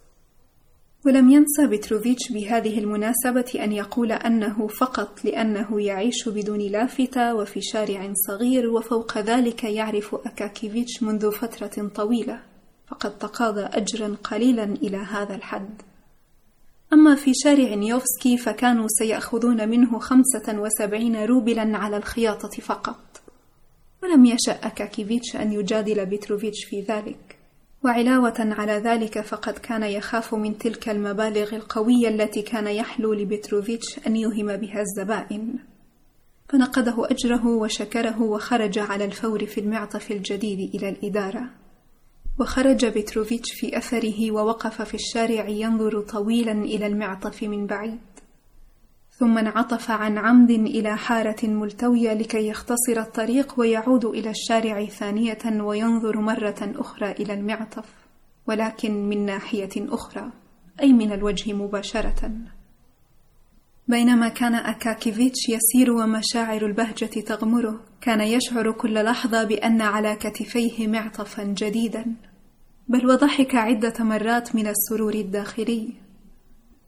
ولم ينسى بتروفيتش بهذه المناسبة أن يقول أنه فقط لأنه يعيش بدون لافتة وفي شارع صغير وفوق ذلك يعرف أكاكيفيتش منذ فترة طويلة. فقد تقاضى أجرا قليلا إلى هذا الحد. أما في شارع نيوفسكي فكانوا سيأخذون منه خمسة وسبعين روبلا على الخياطة فقط. ولم يشأ أكاكيفيتش أن يجادل بتروفيتش في ذلك. وعلاوة على ذلك فقد كان يخاف من تلك المبالغ القوية التي كان يحلو لبتروفيتش أن يوهم بها الزبائن. فنقده أجره وشكره وخرج على الفور في المعطف الجديد إلى الإدارة. وخرج بتروفيتش في أثره ووقف في الشارع ينظر طويلا إلى المعطف من بعيد. ثم انعطف عن عمد إلى حارة ملتوية لكي يختصر الطريق ويعود إلى الشارع ثانية وينظر مرة أخرى إلى المعطف ولكن من ناحية أخرى أي من الوجه مباشرة. بينما كان أكاكيفيتش يسير ومشاعر البهجة تغمره كان يشعر كل لحظة بأن على كتفيه معطفا جديدا. بل وضحك عدة مرات من السرور الداخلي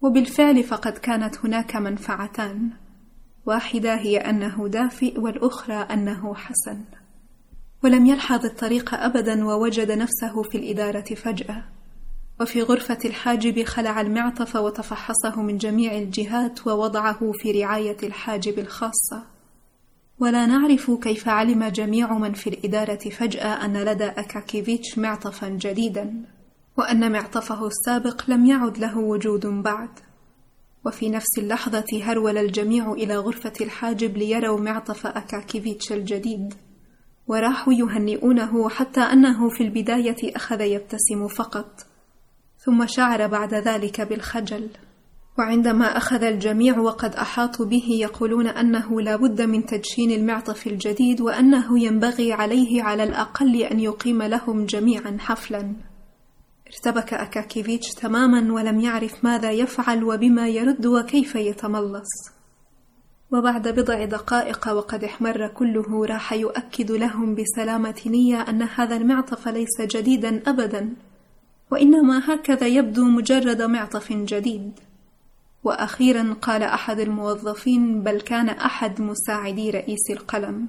وبالفعل فقد كانت هناك منفعتان. واحدة هي أنه دافئ والأخرى أنه حسن. ولم يلحظ الطريق أبدا ووجد نفسه في الإدارة فجأة. وفي غرفة الحاجب خلع المعطف وتفحصه من جميع الجهات ووضعه في رعاية الحاجب الخاصة. ولا نعرف كيف علم جميع من في الإدارة فجأة أن لدى أكاكيفيتش معطفا جديدا وأن معطفه السابق لم يعد له وجود بعد. وفي نفس اللحظة هرول الجميع إلى غرفة الحاجب ليروا معطف أكاكيفيتش الجديد وراحوا يهنئونه حتى أنه في البداية أخذ يبتسم فقط ثم شعر بعد ذلك بالخجل. وعندما أخذ الجميع وقد أحاطوا به يقولون أنه لا بد من تدشين المعطف الجديد وأنه ينبغي عليه على الأقل أن يقيم لهم جميعا حفلا. ارتبك أكاكيفيتش تماما ولم يعرف ماذا يفعل وبما يرد وكيف يتملص. وبعد بضع دقائق وقد احمر كله راح يؤكد لهم بسلامة نية أن هذا المعطف ليس جديدا أبدا وإنما هكذا يبدو مجرد معطف جديد. وأخيرا قال أحد الموظفين بل كان أحد مساعدي رئيس القلم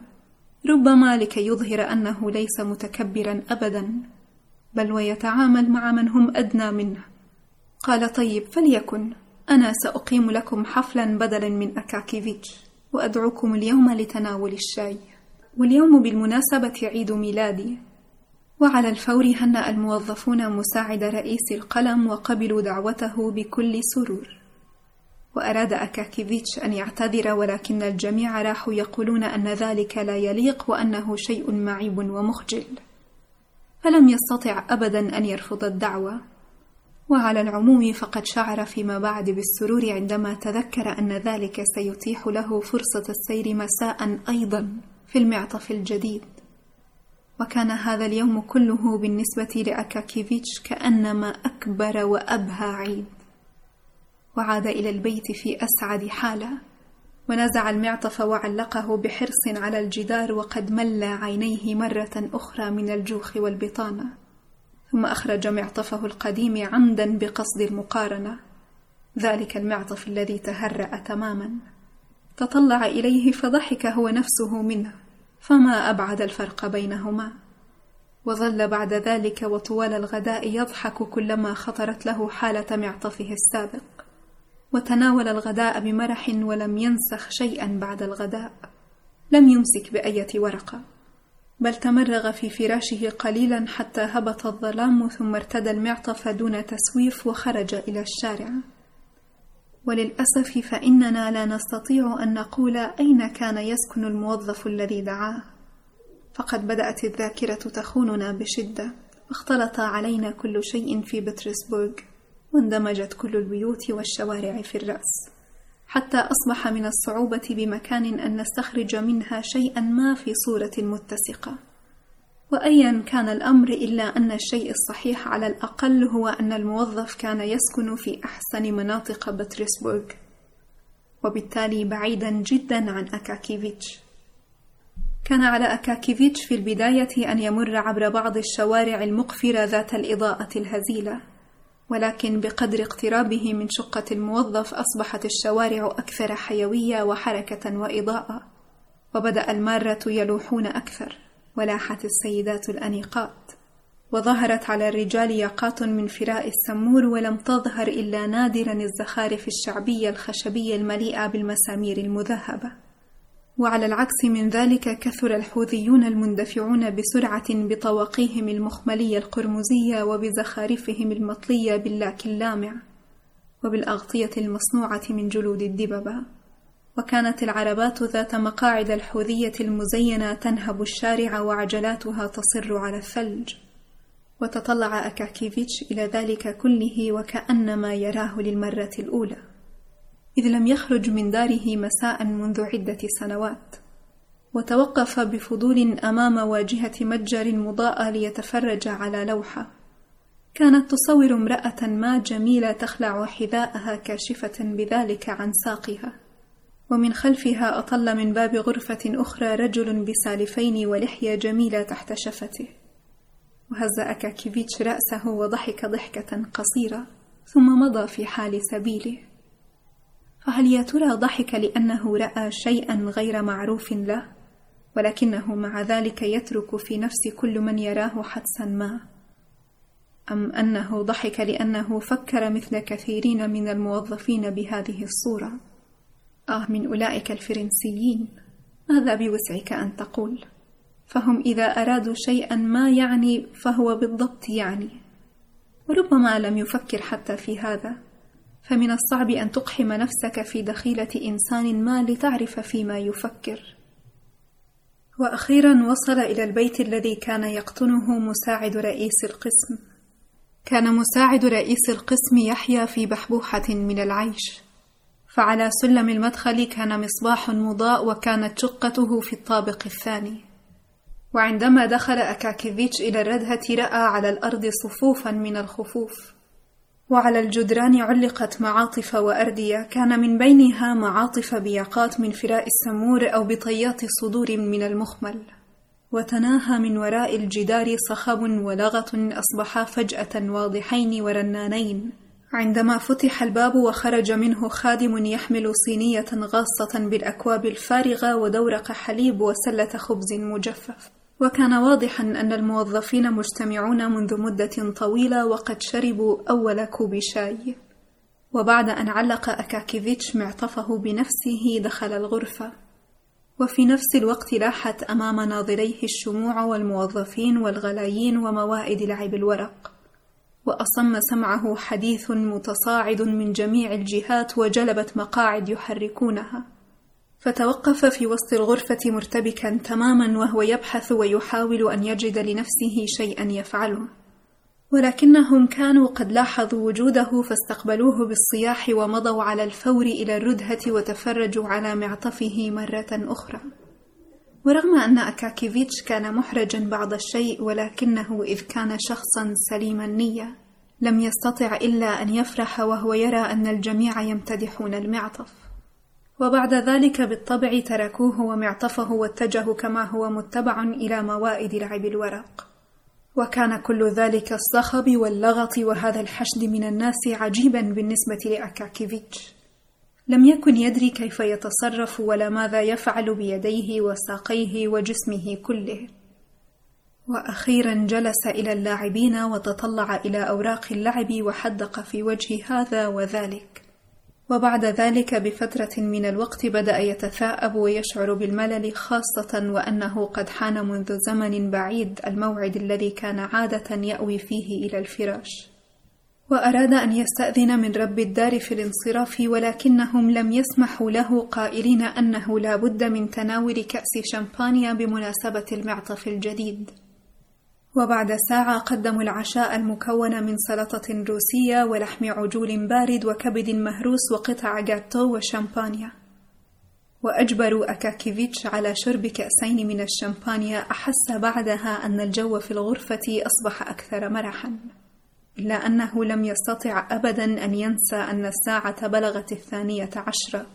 ربما لكي يظهر أنه ليس متكبرا أبدا بل ويتعامل مع من هم أدنى منه. قال طيب فليكن أنا سأقيم لكم حفلا بدلا من أكاكيفيتش وأدعوكم اليوم لتناول الشاي. واليوم بالمناسبة عيد ميلادي. وعلى الفور هنأ الموظفون مساعد رئيس القلم وقبلوا دعوته بكل سرور. وأراد أكاكيفيتش أن يعتذر ولكن الجميع راحوا يقولون أن ذلك لا يليق وأنه شيء معيب ومخجل. فلم يستطع أبدا أن يرفض الدعوة. وعلى العموم فقد شعر فيما بعد بالسرور عندما تذكر أن ذلك سيتيح له فرصة السير مساء أيضا في المعطف الجديد. وكان هذا اليوم كله بالنسبة لأكاكيفيتش كأنما أكبر وأبهى عيد. وعاد إلى البيت في أسعد حالة ونزع المعطف وعلقه بحرص على الجدار وقد مل عينيه مرة أخرى من الجوخ والبطانة ثم أخرج معطفه القديم عمدا بقصد المقارنة ذلك المعطف الذي تهرأ تماما. تطلع إليه فضحك هو نفسه منه فما أبعد الفرق بينهما. وظل بعد ذلك وطوال الغداء يضحك كلما خطرت له حالة معطفه السابق. وتناول الغداء بمرح ولم ينسخ شيئا بعد الغداء. لم يمسك بأية ورقة بل تمرغ في فراشه قليلا حتى هبط الظلام ثم ارتدى المعطف دون تسويف وخرج إلى الشارع. وللأسف فإننا لا نستطيع أن نقول أين كان يسكن الموظف الذي دعاه. فقد بدأت الذاكرة تخوننا بشدة واختلط علينا كل شيء في بطرسبورغ. واندمجت كل البيوت والشوارع في الرأس حتى أصبح من الصعوبة بمكان أن نستخرج منها شيئا ما في صورة متسقة. وأيا كان الأمر إلا أن الشيء الصحيح على الأقل هو أن الموظف كان يسكن في أحسن مناطق بطرسبورغ وبالتالي بعيدا جدا عن أكاكيفيتش. كان على أكاكيفيتش في البداية أن يمر عبر بعض الشوارع المقفرة ذات الإضاءة الهزيلة. ولكن بقدر اقترابه من شقة الموظف أصبحت الشوارع أكثر حيوية وحركة وإضاءة وبدأ المارة يلوحون أكثر ولاحت السيدات الأنيقات وظهرت على الرجال ياقات من فراء السمور ولم تظهر إلا نادرا الزخارف الشعبية الخشبية المليئة بالمسامير المذهبة. وعلى العكس من ذلك كثر الحوثيون المندفعون بسرعة بطواقيهم المخملية القرمزية وبزخارفهم المطلية باللاك اللامع وبالأغطية المصنوعة من جلود الدببة. وكانت العربات ذات مقاعد الحوذية المزينة تنهب الشارع وعجلاتها تصر على الثلج. وتطلع أكاكيفيتش إلى ذلك كله وكأنما يراه للمرة الأولى. إذ لم يخرج من داره مساء منذ عدة سنوات وتوقف بفضول أمام واجهة متجر مضاءة ليتفرج على لوحة. كانت تصور امرأة ما جميلة تخلع حذاءها كاشفة بذلك عن ساقها. ومن خلفها أطل من باب غرفة أخرى رجل بسالفين ولحية جميلة تحت شفته. وهز أكاكيفيتش رأسه وضحك ضحكة قصيرة ثم مضى في حال سبيله. فهل يا ترى ضحك لأنه رأى شيئا غير معروف له؟ ولكنه مع ذلك يترك في نفس كل من يراه حدسا ما. أم أنه ضحك لأنه فكر مثل كثيرين من الموظفين بهذه الصورة؟ آه من أولئك الفرنسيين. ماذا بوسعك أن تقول؟ فهم إذا أرادوا شيئا ما يعني فهو بالضبط يعني. وربما لم يفكر حتى في هذا. فمن الصعب أن تقحم نفسك في دخيلة إنسان ما لتعرف فيما يفكر. وأخيرا وصل إلى البيت الذي كان يقطنه مساعد رئيس القسم. كان مساعد رئيس القسم يحيا في بحبوحة من العيش. فعلى سلم المدخل كان مصباح مضاء وكانت شقته في الطابق الثاني. وعندما دخل أكاكيفيتش إلى الردهة رأى على الأرض صفوفا من الخفوف. وعلى الجدران علقت معاطف وأردية. كان من بينها معاطف بياقات من فراء السمور أو بطيات صدور من المخمل. وتناهى من وراء الجدار صخب ولغط أصبحا فجأة واضحين ورنانين. عندما فتح الباب وخرج منه خادم يحمل صينية غاصة بالأكواب الفارغة ودورق حليب وسلة خبز مجفف. وكان واضحا أن الموظفين مجتمعون منذ مدة طويلة وقد شربوا أول كوب شاي. وبعد أن علق أكاكيفيتش معطفه بنفسه دخل الغرفة. وفي نفس الوقت لاحت أمام ناظريه الشموع والموظفين والغلايين وموائد لعب الورق. وأصم سمعه حديث متصاعد من جميع الجهات وجلبت مقاعد يحركونها. فتوقف في وسط الغرفة مرتبكا تماما وهو يبحث ويحاول أن يجد لنفسه شيئا يفعله. ولكنهم كانوا قد لاحظوا وجوده فاستقبلوه بالصياح ومضوا على الفور إلى الردهة وتفرجوا على معطفه مرة أخرى. ورغم أن أكاكيفيتش كان محرجا بعض الشيء ولكنه إذ كان شخصا سليم النية لم يستطع إلا أن يفرح وهو يرى أن الجميع يمتدحون المعطف. وبعد ذلك بالطبع تركوه ومعطفه واتجهوا كما هو متبع إلى موائد لعب الورق. وكان كل ذلك الصخب واللغط وهذا الحشد من الناس عجيبا بالنسبة لأكاكيفيتش. لم يكن يدري كيف يتصرف ولا ماذا يفعل بيديه وساقيه وجسمه كله. وأخيرا جلس إلى اللاعبين وتطلع إلى أوراق اللعب وحدق في وجه هذا وذلك. وبعد ذلك بفترة من الوقت بدأ يتثاءب ويشعر بالملل خاصة وأنه قد حان منذ زمن بعيد الموعد الذي كان عادة يأوي فيه إلى الفراش. وأراد أن يستأذن من رب الدار في الانصراف ولكنهم لم يسمحوا له قائلين أنه لا بد من تناول كأس شمبانيا بمناسبة المعطف الجديد. وبعد ساعة قدموا العشاء المكون من سلطة روسية ولحم عجول بارد وكبد مهروس وقطع جاتو وشامبانيا. وأجبروا أكاكيفيتش على شرب كأسين من الشامبانيا أحس بعدها أن الجو في الغرفة أصبح أكثر مرحًا. إلا أنه لم يستطع أبدا أن ينسى أن الساعة بلغت الثانية عشرة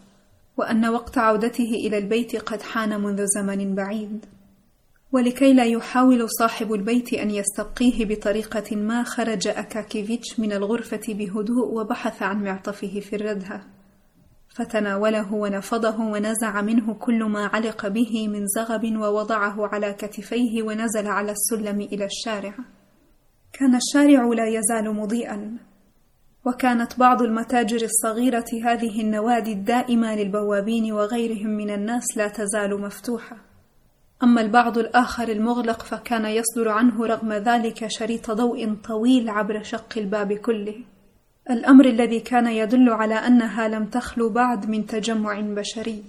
وأن وقت عودته إلى البيت قد حان منذ زمن بعيد. ولكي لا يحاول صاحب البيت أن يستبقيه بطريقة ما خرج أكاكيفيتش من الغرفة بهدوء وبحث عن معطفه في الردهة فتناوله ونفضه ونزع منه كل ما علق به من زغب ووضعه على كتفيه ونزل على السلم إلى الشارع. كان الشارع لا يزال مضيئا. وكانت بعض المتاجر الصغيرة هذه النوادي الدائمة للبوابين وغيرهم من الناس لا تزال مفتوحة. أما البعض الآخر المغلق فكان يصدر عنه رغم ذلك شريط ضوء طويل عبر شق الباب كله. الأمر الذي كان يدل على أنها لم تخلو بعد من تجمع بشري.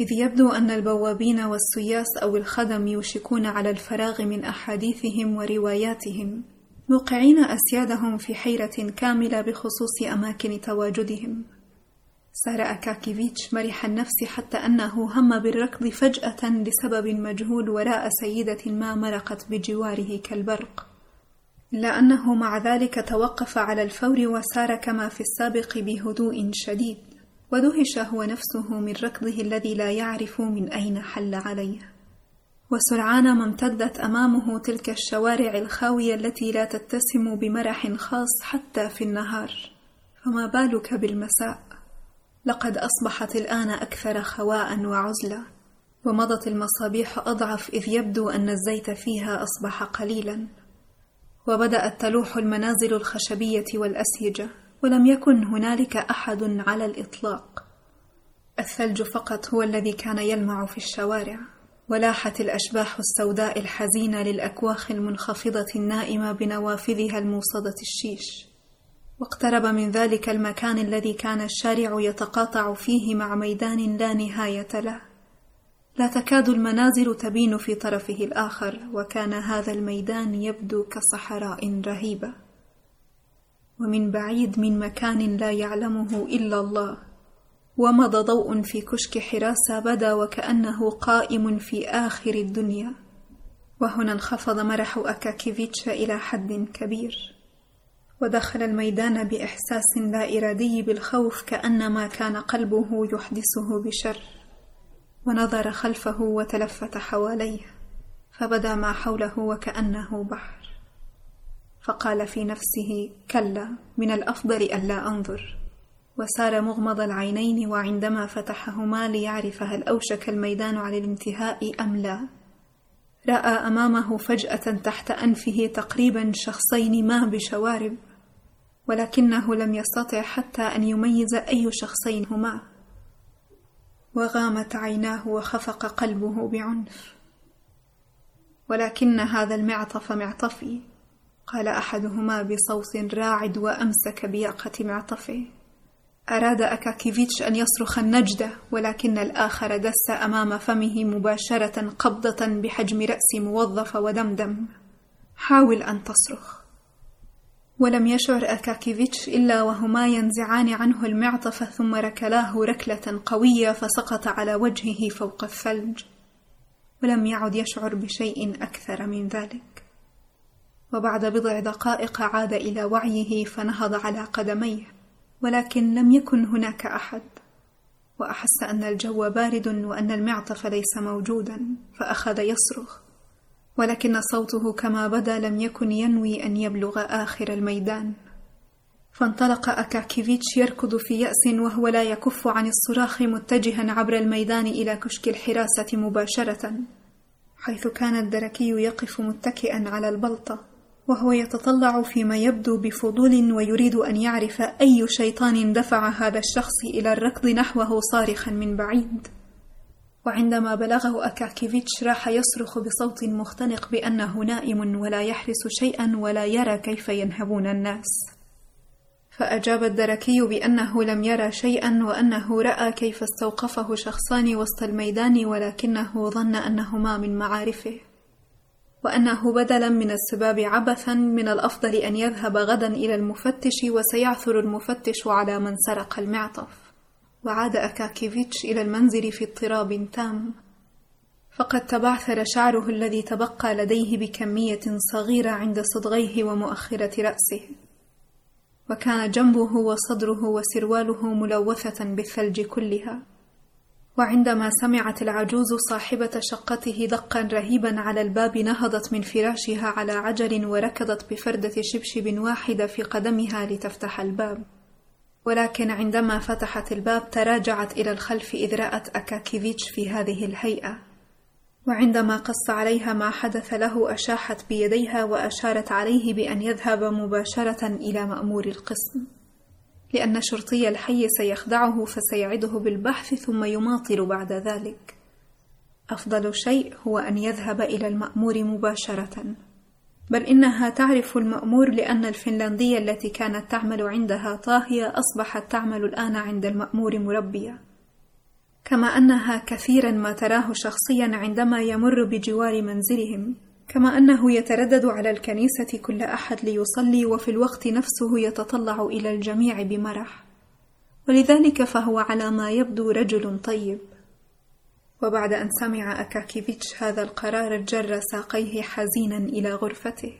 إذ يبدو أن البوابين والسياس أو الخدم يوشكون على الفراغ من أحاديثهم ورواياتهم موقعين أسيادهم في حيرة كاملة بخصوص أماكن تواجدهم. سار أكاكيفيتش مرح النفس حتى أنه هم بالركض فجأة لسبب مجهول وراء سيدة ما مرقت بجواره كالبرق. إلا أنه مع ذلك توقف على الفور وسار كما في السابق بهدوء شديد ودهش هو نفسه من ركضه الذي لا يعرف من أين حل عليه. وسرعان ما امتدت أمامه تلك الشوارع الخاوية التي لا تتسم بمرح خاص حتى في النهار. فما بالك بالمساء؟ لقد أصبحت الآن أكثر خواء وعزلة ومضت المصابيح أضعف إذ يبدو أن الزيت فيها أصبح قليلا. وبدأت تلوح المنازل الخشبية والأسهجة ولم يكن هنالك أحد على الإطلاق. الثلج فقط هو الذي كان يلمع في الشوارع ولاحت الأشباح السوداء الحزينة للأكواخ المنخفضة النائمة بنوافذها الموصدة الشيش. واقترب من ذلك المكان الذي كان الشارع يتقاطع فيه مع ميدان لا نهاية له. لا تكاد المنازل تبين في طرفه الآخر وكان هذا الميدان يبدو كصحراء رهيبة. ومن بعيد من مكان لا يعلمه إلا الله. ومضى ضوء في كشك حراسة بدا وكأنه قائم في آخر الدنيا. وهنا انخفض مرح أكاكيفيتش إلى حد كبير. ودخل الميدان بإحساس لا إرادي بالخوف كأنما كان قلبه يحدثه بشر. ونظر خلفه وتلفت حواليه فبدا ما حوله وكأنه بحر. فقال في نفسه كلا من الأفضل ألا أنظر. وسار مغمض العينين وعندما فتحهما ليعرف هل أوشك الميدان على الانتهاء أم لا. رأى أمامه فجأة تحت أنفه تقريبا شخصين ما بشوارب. ولكنه لم يستطع حتى أن يميز أي شخصين هما وغامت عيناه وخفق قلبه بعنف. ولكن هذا المعطف معطفي. قال أحدهما بصوت راعد وأمسك بياقة معطفه. أراد أكاكيفيتش أن يصرخ النجده ولكن الآخر دس أمام فمه مباشرة قبضة بحجم رأس موظف ودمدم. حاول أن تصرخ. ولم يشعر أكاكيفيتش إلا وهما ينزعان عنه المعطف ثم ركلاه ركلة قوية فسقط على وجهه فوق الثلج. ولم يعد يشعر بشيء أكثر من ذلك. وبعد بضع دقائق عاد إلى وعيه فنهض على قدميه ولكن لم يكن هناك أحد. وأحس أن الجو بارد وأن المعطف ليس موجودا فأخذ يصرخ. ولكن صوته كما بدا لم يكن ينوي أن يبلغ آخر الميدان. فانطلق أكاكيفيتش يركض في يأس وهو لا يكف عن الصراخ متجها عبر الميدان إلى كشك الحراسة مباشرة حيث كان الدركي يقف متكئا على البلطة وهو يتطلع فيما يبدو بفضول ويريد أن يعرف أي شيطان دفع هذا الشخص إلى الركض نحوه صارخا من بعيد. وعندما بلغه أكاكيفيتش راح يصرخ بصوت مختنق بأنه نائم ولا يحرس شيئا ولا يرى كيف ينهبون الناس. فأجاب الدركي بأنه لم يرى شيئا وأنه رأى كيف استوقفه شخصان وسط الميدان ولكنه ظن أنهما من معارفه وأنه بدلا من السباب عبثا من الأفضل أن يذهب غدا إلى المفتش وسيعثر المفتش على من سرق المعطف. وعاد أكاكيفيتش إلى المنزل في اضطراب تام. فقد تبعثر شعره الذي تبقى لديه بكمية صغيرة عند صدغيه ومؤخرة رأسه. وكان جنبه وصدره وسرواله ملوثة بالثلج كلها. وعندما سمعت العجوز صاحبة شقته دقا رهيبا على الباب نهضت من فراشها على عجل وركضت بفردة شبشب واحدة في قدمها لتفتح الباب. ولكن عندما فتحت الباب تراجعت إلى الخلف إذ رأت أكاكيفيتش في هذه الهيئة. وعندما قص عليها ما حدث له أشاحت بيديها وأشارت عليه بأن يذهب مباشرة إلى مأمور القسم. لأن شرطي الحي سيخدعه فسيعده بالبحث ثم يماطل بعد ذلك. أفضل شيء هو أن يذهب إلى المأمور مباشرة. بل إنها تعرف المأمور لأن الفنلندية التي كانت تعمل عندها طاهية أصبحت تعمل الآن عند المأمور مربية. كما أنها كثيرا ما تراه شخصيا عندما يمر بجوار منزلهم كما أنه يتردد على الكنيسة كل أحد ليصلي وفي الوقت نفسه يتطلع إلى الجميع بمرح. ولذلك فهو على ما يبدو رجل طيب. وبعد أن سمع أكاكيفيتش هذا القرار جر ساقيه حزينا إلى غرفته.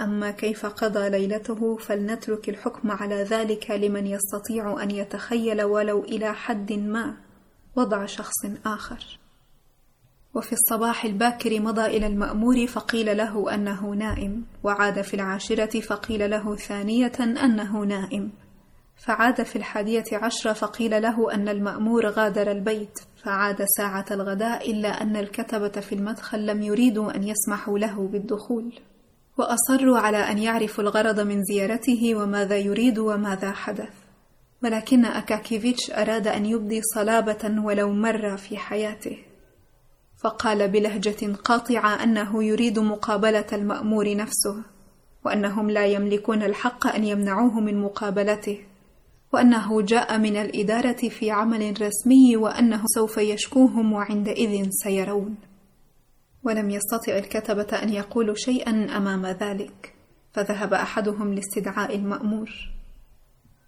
أما كيف قضى ليلته فلنترك الحكم على ذلك لمن يستطيع أن يتخيل ولو إلى حد ما. وضع شخص آخر. وفي الصباح الباكر مضى إلى المأمور فقيل له أنه نائم. وعاد في العاشرة فقيل له ثانية أنه نائم. فعاد في الحادية عشرة فقيل له أن المأمور غادر البيت فعاد ساعة الغداء إلا أن الكتبة في المدخل لم يريدوا أن يسمحوا له بالدخول. وأصروا على أن يعرفوا الغرض من زيارته وماذا يريد وماذا حدث. ولكن أكاكيفيتش أراد أن يبدي صلابة ولو مرة في حياته. فقال بلهجة قاطعة أنه يريد مقابلة المأمور نفسه وأنهم لا يملكون الحق أن يمنعوه من مقابلته. وأنه جاء من الإدارة في عمل رسمي وأنه سوف يشكوهم وعندئذ سيرون. ولم يستطع الكتبة أن يقولوا شيئا أمام ذلك فذهب أحدهم لاستدعاء المأمور.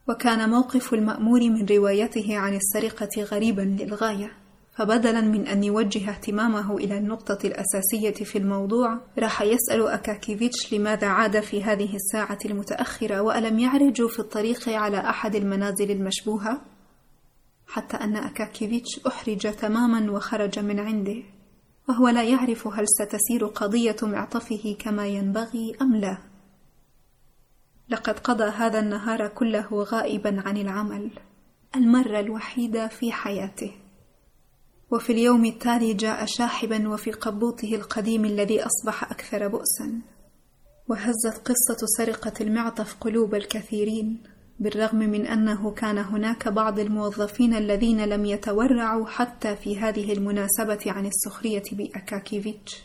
وكان موقف المأمور من روايته عن السرقة غريبا للغاية. فبدلا من أن يوجه اهتمامه إلى النقطة الأساسية في الموضوع راح يسأل أكاكيفيتش لماذا عاد في هذه الساعة المتأخرة وألم يعرجوا في الطريق على أحد المنازل المشبوهة؟ حتى أن أكاكيفيتش أحرج تماما وخرج من عنده وهو لا يعرف هل ستسير قضية معطفه كما ينبغي أم لا. لقد قضى هذا النهار كله غائبا عن العمل المرة الوحيدة في حياته. وفي اليوم التالي جاء شاحبا وفي قبوطه القديم الذي أصبح أكثر بؤسا. وهزت قصة سرقة المعطف قلوب الكثيرين بالرغم من أنه كان هناك بعض الموظفين الذين لم يتورعوا حتى في هذه المناسبة عن السخرية بأكاكيفيتش.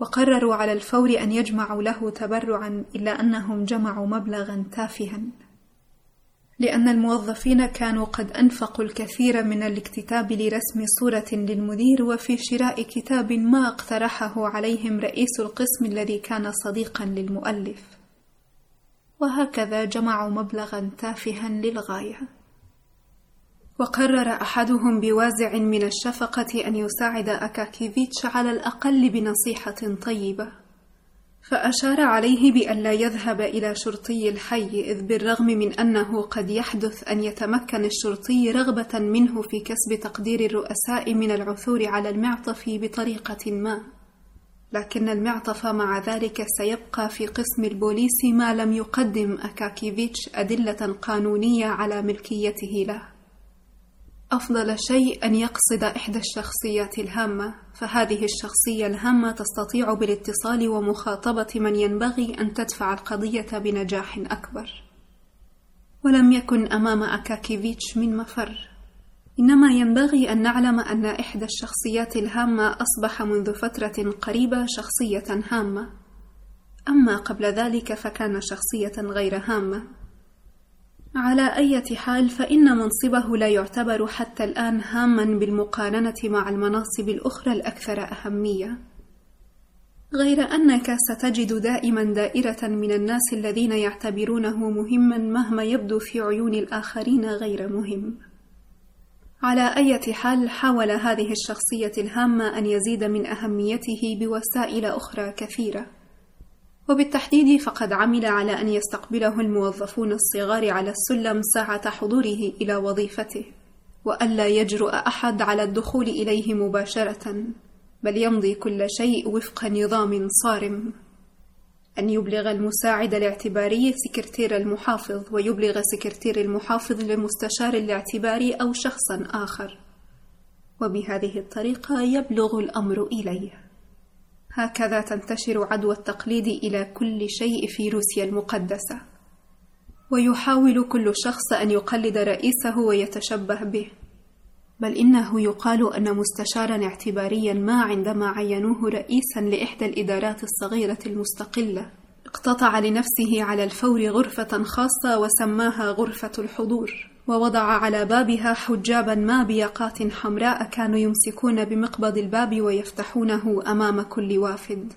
وقرروا على الفور أن يجمعوا له تبرعا إلا أنهم جمعوا مبلغا تافها. لأن الموظفين كانوا قد أنفقوا الكثير من الاكتتاب لرسم صورة للمدير وفي شراء كتاب ما اقترحه عليهم رئيس القسم الذي كان صديقا للمؤلف. وهكذا جمعوا مبلغا تافها للغاية. وقرر أحدهم بوازع من الشفقة أن يساعد أكاكيفيتش على الأقل بنصيحة طيبة. فأشار عليه بألا يذهب إلى شرطي الحي إذ بالرغم من أنه قد يحدث أن يتمكن الشرطي رغبة منه في كسب تقدير الرؤساء من العثور على المعطف بطريقة ما. لكن المعطف مع ذلك سيبقى في قسم البوليس ما لم يقدم أكاكيفيتش أدلة قانونية على ملكيته له. أفضل شيء أن يقصد إحدى الشخصيات الهامة فهذه الشخصية الهامة تستطيع بالاتصال ومخاطبة من ينبغي أن تدفع القضية بنجاح أكبر. ولم يكن أمام أكاكيفيتش من مفر. إنما ينبغي أن نعلم أن إحدى الشخصيات الهامة أصبح منذ فترة قريبة شخصية هامة. أما قبل ذلك فكان شخصية غير هامة. على أي حال فإن منصبه لا يعتبر حتى الآن هاما بالمقارنة مع المناصب الأخرى الأكثر أهمية. غير أنك ستجد دائما دائرة من الناس الذين يعتبرونه مهما مهما يبدو في عيون الآخرين غير مهم. على أي حال حاول هذه الشخصية الهامة أن يزيد من أهميته بوسائل أخرى كثيرة. وبالتحديد فقد عمل على أن يستقبله الموظفون الصغار على السلم ساعة حضوره إلى وظيفته وألا يجرؤ أحد على الدخول إليه مباشرة بل يمضي كل شيء وفق نظام صارم. أن يبلغ المساعد الاعتباري سكرتير المحافظ ويبلغ سكرتير المحافظ للمستشار الاعتباري أو شخصا آخر. وبهذه الطريقة يبلغ الأمر إليه. هكذا تنتشر عدوى التقليد إلى كل شيء في روسيا المقدسة. ويحاول كل شخص أن يقلد رئيسه ويتشبه به. بل إنه يقال أن مستشارا اعتباريا ما عندما عينوه رئيسا لإحدى الإدارات الصغيرة المستقلة اقتطع لنفسه على الفور غرفة خاصة وسماها غرفة الحضور. ووضع على بابها حجابا ما بيقات حمراء كانوا يمسكون بمقبض الباب ويفتحونه أمام كل وافد.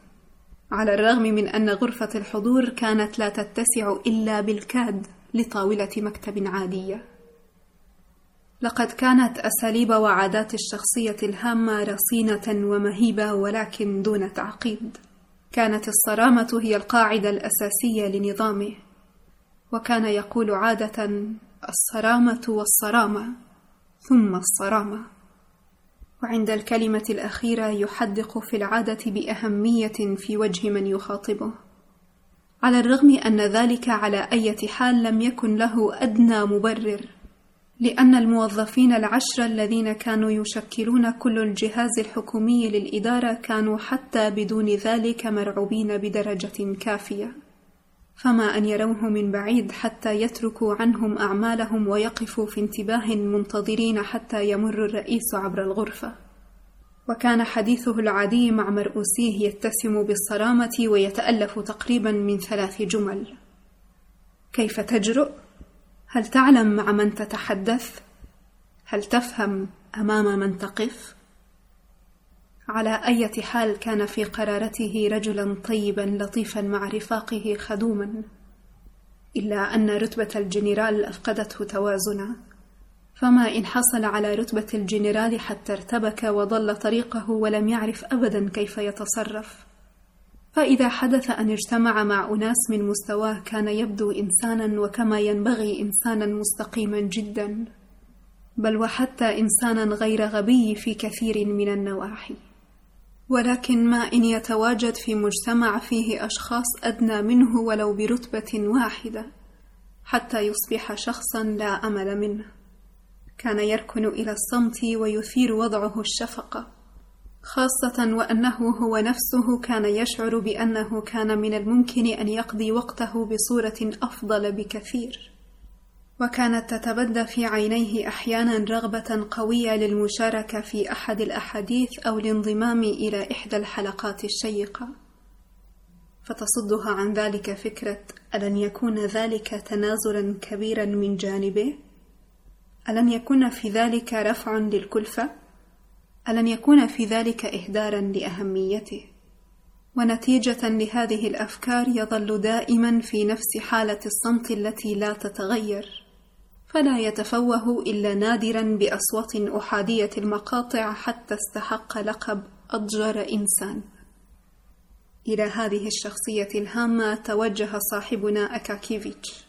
على الرغم من أن غرفة الحضور كانت لا تتسع إلا بالكاد لطاولة مكتب عادية. لقد كانت أساليب وعادات الشخصية الهامة رصينة ومهيبة ولكن دون تعقيد. كانت الصرامة هي القاعدة الأساسية لنظامه. وكان يقول عادة الصرامة والصرامة ثم الصرامة. وعند الكلمة الأخيرة يحدق في العادة بأهمية في وجه من يخاطبه على الرغم أن ذلك على أي حال لم يكن له أدنى مبرر لأن الموظفين العشرة الذين كانوا يشكلون كل الجهاز الحكومي للإدارة كانوا حتى بدون ذلك مرعوبين بدرجة كافية، فما أن يروه من بعيد حتى يتركوا عنهم أعمالهم ويقفوا في انتباه منتظرين حتى يمر الرئيس عبر الغرفة. وكان حديثه العادي مع مرؤوسيه يتسم بالصرامة ويتألف تقريبا من ثلاث جمل: كيف تجرؤ؟ هل تعلم مع من تتحدث هل تفهم أمام من تقف على اي حال كان في قرارته رجلا طيبا لطيفا مع رفاقه خدوما إلا أن رتبة الجنرال أفقدته توازنا. فما إن حصل على رتبة الجنرال حتى ارتبك وضل طريقه ولم يعرف أبدا كيف يتصرف. فإذا حدث أن اجتمع مع أناس من مستواه كان يبدو إنسانا وكما ينبغي إنسانا مستقيما جدا بل وحتى إنسانا غير غبي في كثير من النواحي. ولكن ما إن يتواجد في مجتمع فيه أشخاص أدنى منه ولو برتبة واحدة حتى يصبح شخصا لا أمل منه. كان يركن إلى الصمت ويثير وضعه الشفقة خاصة وأنه هو نفسه كان يشعر بأنه كان من الممكن أن يقضي وقته بصورة أفضل بكثير. وكانت تتبدى في عينيه أحيانا رغبة قوية للمشاركة في أحد الأحاديث أو الانضمام إلى إحدى الحلقات الشيقة. فتصدها عن ذلك فكرة ألن يكون ذلك تنازلا كبيرا من جانبه؟ ألن يكون في ذلك رفع للكلفة؟ ألن يكون في ذلك اهدارا لأهميته؟ ونتيجة لهذه الأفكار يظل دائما في نفس حالة الصمت التي لا تتغير. فلا يتفوه إلا نادرا بأصوات أحادية المقاطع حتى استحق لقب أضجر إنسان. إلى هذه الشخصية الهامة توجه صاحبنا أكاكيفيتش.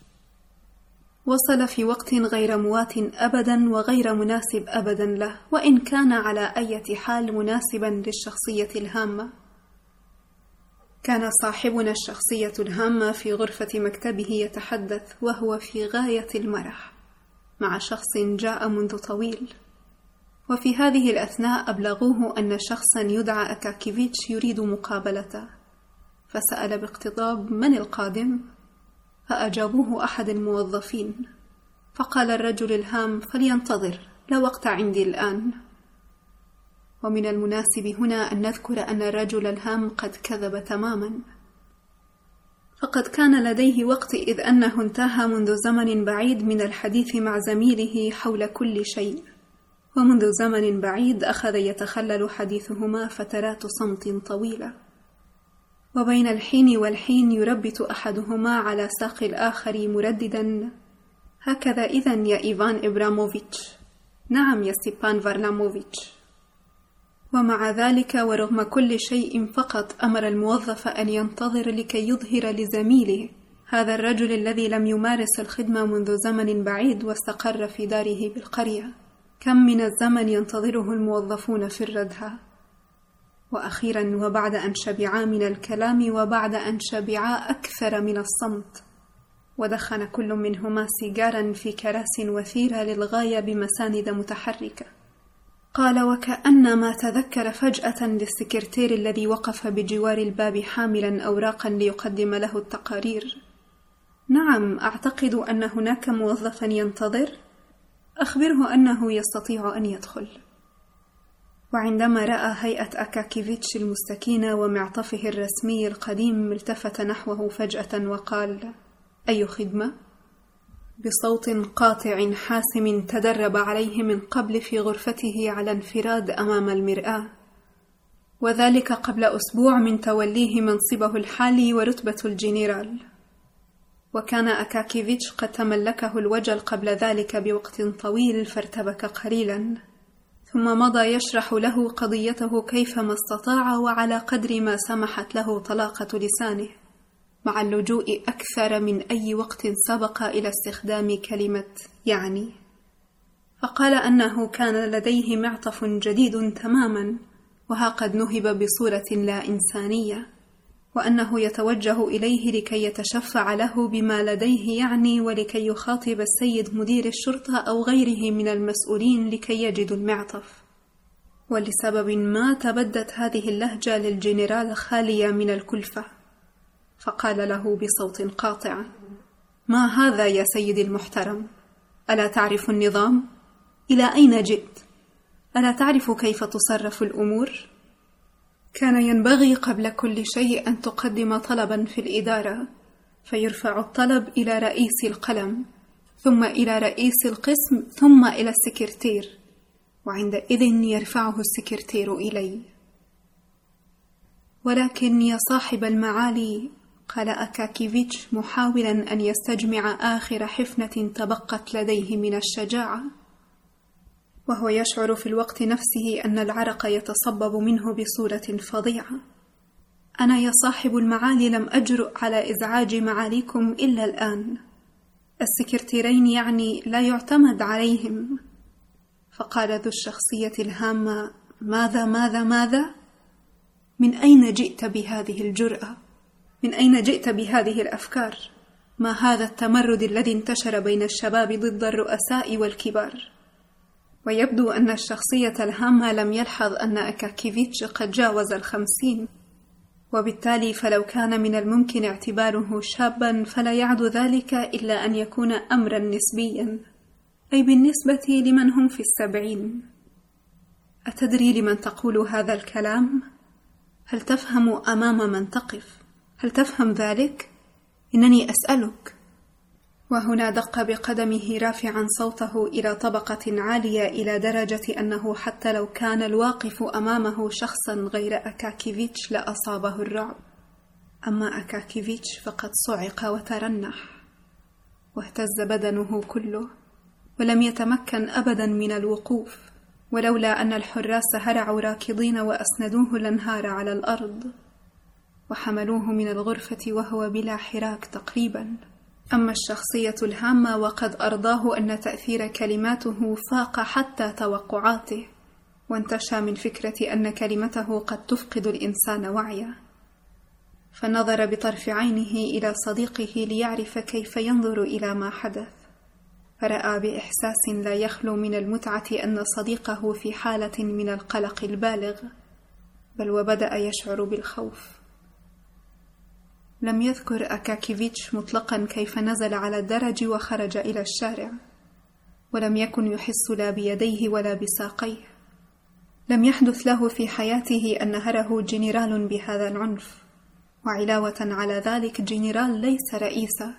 وصل في وقت غير موات أبدا وغير مناسب أبدا له وإن كان على أي حال مناسبا للشخصية الهامة. كان صاحبنا الشخصية الهامة في غرفة مكتبه يتحدث وهو في غاية المرح. مع شخص جاء منذ طويل. وفي هذه الأثناء أبلغوه أن شخصا يدعى أكاكيفيتش يريد مقابلته. فسأل باقتضاب من القادم؟ فأجابوه أحد الموظفين. فقال الرجل الهام فلينتظر لا وقت عندي الآن. ومن المناسب هنا أن نذكر أن الرجل الهام قد كذب تماما. فقد كان لديه وقت إذ أنه انتهى منذ زمن بعيد من الحديث مع زميله حول كل شيء. ومنذ زمن بعيد أخذ يتخلل حديثهما فترات صمت طويلة. وبين الحين والحين يربت أحدهما على ساق الآخر مرددا. هكذا إذا يا إيفان إبراموفيتش. نعم يا ستيبان فارلاموفيتش. ومع ذلك ورغم كل شيء فقط أمر الموظف أن ينتظر لكي يظهر لزميله. هذا الرجل الذي لم يمارس الخدمة منذ زمن بعيد واستقر في داره بالقرية. كم من الزمن ينتظره الموظفون في الردهه وأخيرا وبعد أن شبعا من الكلام وبعد أن شبعا أكثر من الصمت. ودخن كل منهما سيجارا في كراس وثيرة للغاية بمساند متحركة. قال وكأنما تذكر فجأة للسكرتير الذي وقف بجوار الباب حاملا أوراقا ليقدم له التقارير. نعم أعتقد أن هناك موظفا ينتظر. أخبره أنه يستطيع أن يدخل. وعندما رأى هيئة أكاكيفيتش المستكينة ومعطفه الرسمي القديم التفت نحوه فجأة وقال أي خدمة؟ بصوت قاطع حاسم تدرب عليه من قبل في غرفته على انفراد أمام المرآة. وذلك قبل أسبوع من توليه منصبه الحالي ورتبة الجنرال. وكان أكاكيفيتش قد تملكه الوجل قبل ذلك بوقت طويل فارتبك قليلا. ثم مضى يشرح له قضيته كيفما استطاع وعلى قدر ما سمحت له طلاقة لسانه. مع اللجوء أكثر من أي وقت سبق إلى استخدام كلمة يعني. فقال أنه كان لديه معطف جديد تماما وها قد نهب بصورة لا إنسانية وأنه يتوجه إليه لكي يتشفع له بما لديه يعني ولكي يخاطب السيد مدير الشرطة أو غيره من المسؤولين لكي يجدوا المعطف. ولسبب ما تبدت هذه اللهجة للجنرال خالية من الكلفة. فقال له بصوت قاطع ما هذا يا سيدي المحترم؟ ألا تعرف النظام؟ إلى أين جئت؟ ألا تعرف كيف تصرف الأمور؟ كان ينبغي قبل كل شيء أن تقدم طلبا في الإدارة فيرفع الطلب إلى رئيس القلم ثم إلى رئيس القسم ثم إلى السكرتير وعندئذ يرفعه السكرتير إلي. ولكن يا صاحب المعالي قال أكاكيفيتش محاولا أن يستجمع آخر حفنة تبقت لديه من الشجاعة؟ وهو يشعر في الوقت نفسه أن العرق يتصبب منه بصورة فظيعة. أنا يا صاحب المعالي لم أجرؤ على إزعاج معاليكم إلا الآن. السكرتيرين يعني لا يعتمد عليهم. فقال ذو الشخصية الهامة ماذا ماذا ماذا؟ من أين جئت بهذه الجرأة؟ من أين جئت بهذه الأفكار؟ ما هذا التمرد الذي انتشر بين الشباب ضد الرؤساء والكبار؟ ويبدو أن الشخصية الهامة لم يلحظ أن أكاكيفيتش قد جاوز الخمسين وبالتالي فلو كان من الممكن اعتباره شابا فلا يعد ذلك إلا أن يكون أمرا نسبيا أي بالنسبة لمن هم في السبعين أتدري لمن تقول هذا الكلام؟ هل تفهم أمام من تقف؟ هل تفهم ذلك؟ إنني أسألك. وهنا دق بقدمه رافعا صوته إلى طبقة عالية إلى درجة أنه حتى لو كان الواقف أمامه شخصا غير أكاكيفيتش لأصابه الرعب. أما أكاكيفيتش فقد صعق وترنح واهتز بدنه كله ولم يتمكن ابدا من الوقوف ولولا أن الحراس هرعوا راكضين وأسندوه لانهار على الأرض. وحملوه من الغرفة وهو بلا حراك تقريبا. أما الشخصية الهامة وقد أرضاه أن تأثير كلماته فاق حتى توقعاته وانتشى من فكرة أن كلمته قد تفقد الإنسان وعيه فنظر بطرف عينه إلى صديقه ليعرف كيف ينظر إلى ما حدث. فرأى بإحساس لا يخلو من المتعة أن صديقه في حالة من القلق البالغ بل وبدأ يشعر بالخوف. لم يذكر أكاكيفيتش مطلقا كيف نزل على الدرج وخرج إلى الشارع ولم يكن يحس لا بيديه ولا بساقيه. لم يحدث له في حياته أن نهره جنرال بهذا العنف وعلاوة على ذلك جنرال ليس رئيسا.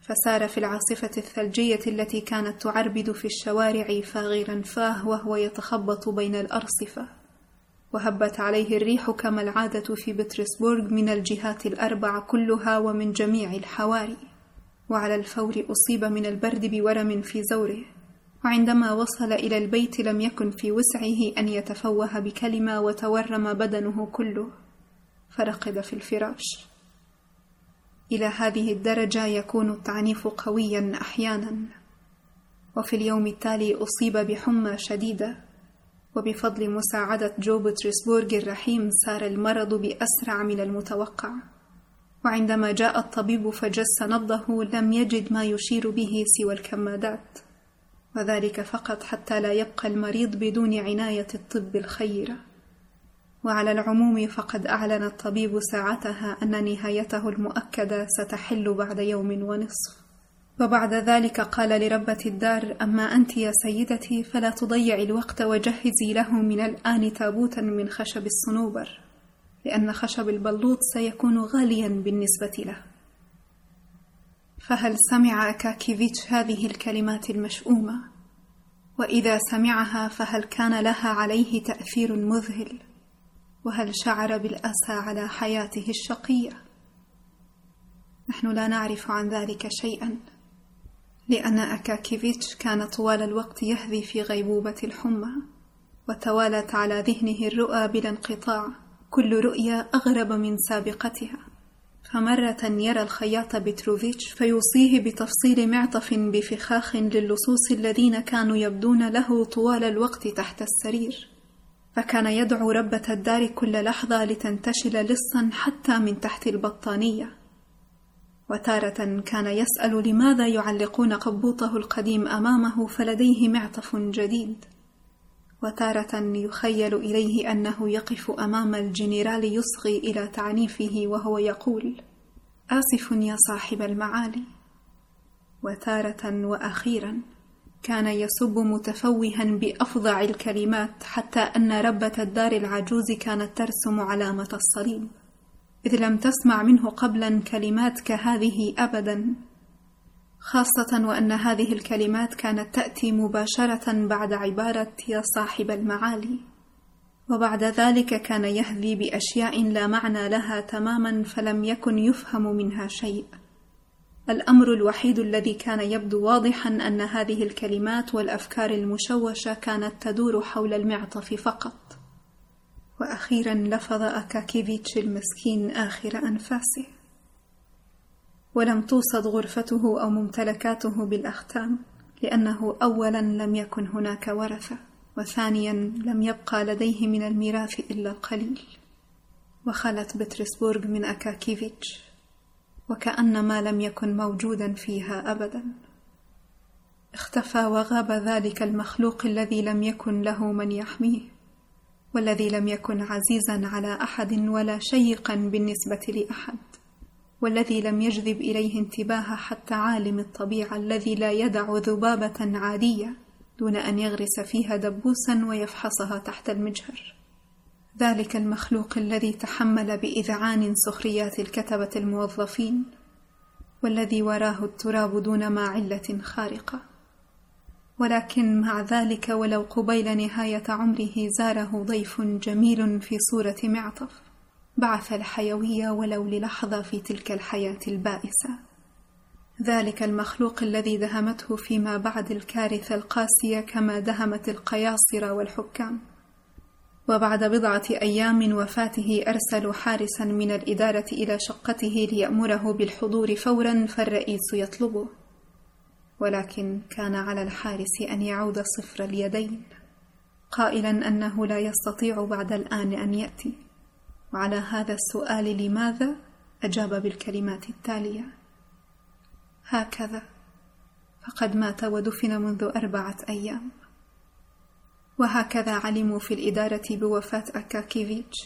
فسار في العاصفة الثلجية التي كانت تعربد في الشوارع فاغرا فاه وهو يتخبط بين الأرصفة. وهبت عليه الريح كما العادة في بطرسبورغ من الجهات الأربع كلها ومن جميع الحواري. وعلى الفور أصيب من البرد بورم في زوره. وعندما وصل إلى البيت لم يكن في وسعه أن يتفوه بكلمة وتورم بدنه كله. فرقد في الفراش. إلى هذه الدرجة يكون التعنيف قويا أحيانا. وفي اليوم التالي أصيب بحمى شديدة. وبفضل مساعدة جو بطرسبورغ الرحيم سار المرض بأسرع من المتوقع. وعندما جاء الطبيب فجس نبضه لم يجد ما يشير به سوى الكمادات. وذلك فقط حتى لا يبقى المريض بدون عناية الطب الخيرة وعلى العموم فقد أعلن الطبيب ساعتها أن نهايته المؤكدة ستحل بعد يوم ونصف. وبعد ذلك قال لربة الدار أما أنت يا سيدتي فلا تضيعي الوقت وجهزي له من الآن تابوتا من خشب الصنوبر لأن خشب البلوط سيكون غاليا بالنسبة له فهل سمع أكاكيفيتش هذه الكلمات المشؤومة؟ وإذا سمعها فهل كان لها عليه تأثير مذهل؟ وهل شعر بالأسى على حياته الشقية؟ نحن لا نعرف عن ذلك شيئا لأن أكاكيفيتش كان طوال الوقت يهذي في غيبوبة الحمى وتوالت على ذهنه الرؤى بلا انقطاع. كل رؤيا أغرب من سابقتها. فمرة يرى الخياط بتروفيتش فيوصيه بتفصيل معطف بفخاخ للصوص الذين كانوا يبدون له طوال الوقت تحت السرير. فكان يدعو ربة الدار كل لحظة لتنتشل لصا حتى من تحت البطانية. وتارة كان يسأل لماذا يعلقون قبوطه القديم أمامه فلديه معطف جديد. وتارة يخيل إليه أنه يقف أمام الجنرال يصغي إلى تعنيفه وهو يقول آسف يا صاحب المعالي. وتارة وأخيرا كان يسب متفوها بأفظع الكلمات حتى أن ربة الدار العجوز كانت ترسم علامة الصليب. إذ لم تسمع منه قبلا كلمات كهذه أبدا خاصة وأن هذه الكلمات كانت تأتي مباشرة بعد عبارة يا صاحب المعالي. وبعد ذلك كان يهذي بأشياء لا معنى لها تماما فلم يكن يفهم منها شيء. الأمر الوحيد الذي كان يبدو واضحا أن هذه الكلمات والأفكار المشوشة كانت تدور حول المعطف فقط. وأخيرا لفظ أكاكيفيتش المسكين آخر أنفاسه. ولم توصد غرفته أو ممتلكاته بالأختام لأنه أولا لم يكن هناك ورثة وثانيا لم يبقى لديه من الميراث إلا القليل. وخلت بطرسبورغ من أكاكيفيتش وكأن ما لم يكن موجودا فيها أبدا. اختفى وغاب ذلك المخلوق الذي لم يكن له من يحميه. والذي لم يكن عزيزا على أحد ولا شيقا بالنسبة لأحد والذي لم يجذب إليه انتباه حتى عالم الطبيعة الذي لا يدع ذبابة عادية دون أن يغرس فيها دبوسا ويفحصها تحت المجهر. ذلك المخلوق الذي تحمل بإذعان سخريات الكتبة الموظفين والذي وراه التراب دون ما علة خارقة. ولكن مع ذلك ولو قبيل نهاية عمره زاره ضيف جميل في صورة معطف. بعث الحيوية ولو للحظة في تلك الحياة البائسة. ذلك المخلوق الذي دهمته فيما بعد الكارثة القاسية كما دهمت القياصرة والحكام. وبعد بضعة أيام من وفاته أرسلوا حارسا من الإدارة إلى شقته ليأمره بالحضور فورا فالرئيس يطلبه. ولكن كان على الحارس أن يعود صفر اليدين قائلا أنه لا يستطيع بعد الآن أن يأتي. وعلى هذا السؤال لماذا؟ أجاب بالكلمات التالية. هكذا. فقد مات ودفن منذ أربعة أيام. وهكذا علموا في الإدارة بوفاة أكاكيفيتش.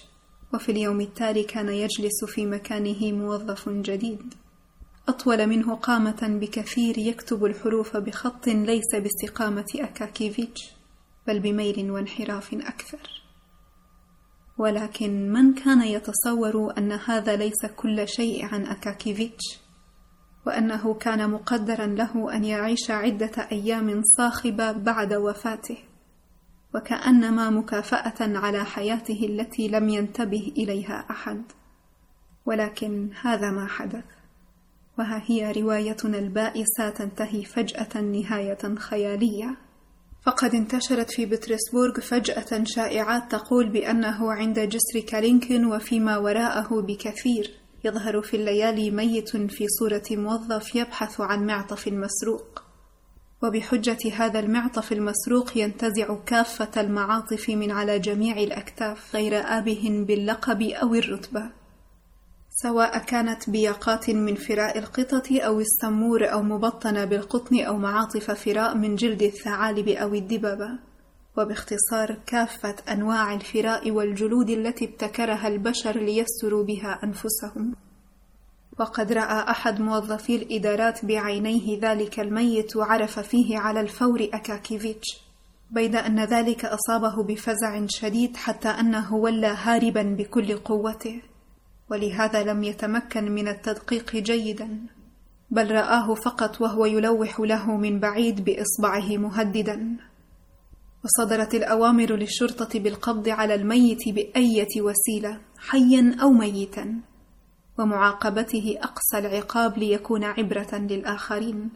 وفي اليوم التالي كان يجلس في مكانه موظف جديد. أطول منه قامة بكثير يكتب الحروف بخط ليس باستقامة أكاكيفيتش بل بميل وانحراف أكثر. ولكن من كان يتصور أن هذا ليس كل شيء عن أكاكيفيتش وأنه كان مقدرا له أن يعيش عدة أيام صاخبة بعد وفاته وكأنما مكافأة على حياته التي لم ينتبه إليها أحد. ولكن هذا ما حدث. وها هي روايتنا البائسة تنتهي فجأة نهاية خيالية. فقد انتشرت في بطرسبورغ فجأة شائعات تقول بأنه عند جسر كالينكن وفيما وراءه بكثير. يظهر في الليالي ميت في صورة موظف يبحث عن معطف مسروق. وبحجة هذا المعطف المسروق ينتزع كافة المعاطف من على جميع الأكتاف غير آبه باللقب أو الرتبة. سواء كانت بياقات من فراء القطط أو السمور أو مبطنة بالقطن أو معاطف فراء من جلد الثعالب أو الدببة وباختصار كافة أنواع الفراء والجلود التي ابتكرها البشر ليستروا بها أنفسهم. وقد رأى أحد موظفي الإدارات بعينيه ذلك الميت وعرف فيه على الفور أكاكيفيتش بيد أن ذلك أصابه بفزع شديد حتى أنه ولى هاربا بكل قوته. ولهذا لم يتمكن من التدقيق جيدا بل رآه فقط وهو يلوح له من بعيد بإصبعه مهددا. وصدرت الأوامر للشرطة بالقبض على الميت بأية وسيلة حيا أو ميتا. ومعاقبته أقصى العقاب ليكون عبرة للآخرين.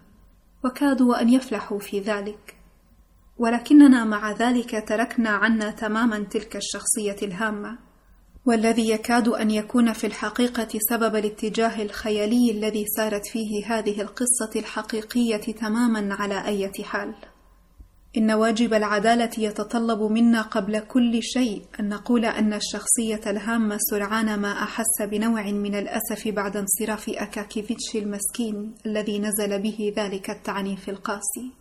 وكادوا أن يفلحوا في ذلك. ولكننا مع ذلك تركنا عنا تماما تلك الشخصية الهامة. والذي يكاد أن يكون في الحقيقة سبب الاتجاه الخيالي الذي سارت فيه هذه القصة الحقيقية تماما على أي حال. إن واجب العدالة يتطلب منا قبل كل شيء أن نقول أن الشخصية الهامة سرعان ما أحس بنوع من الأسف بعد انصراف أكاكيفيتش المسكين الذي نزل به ذلك التعنيف القاسي،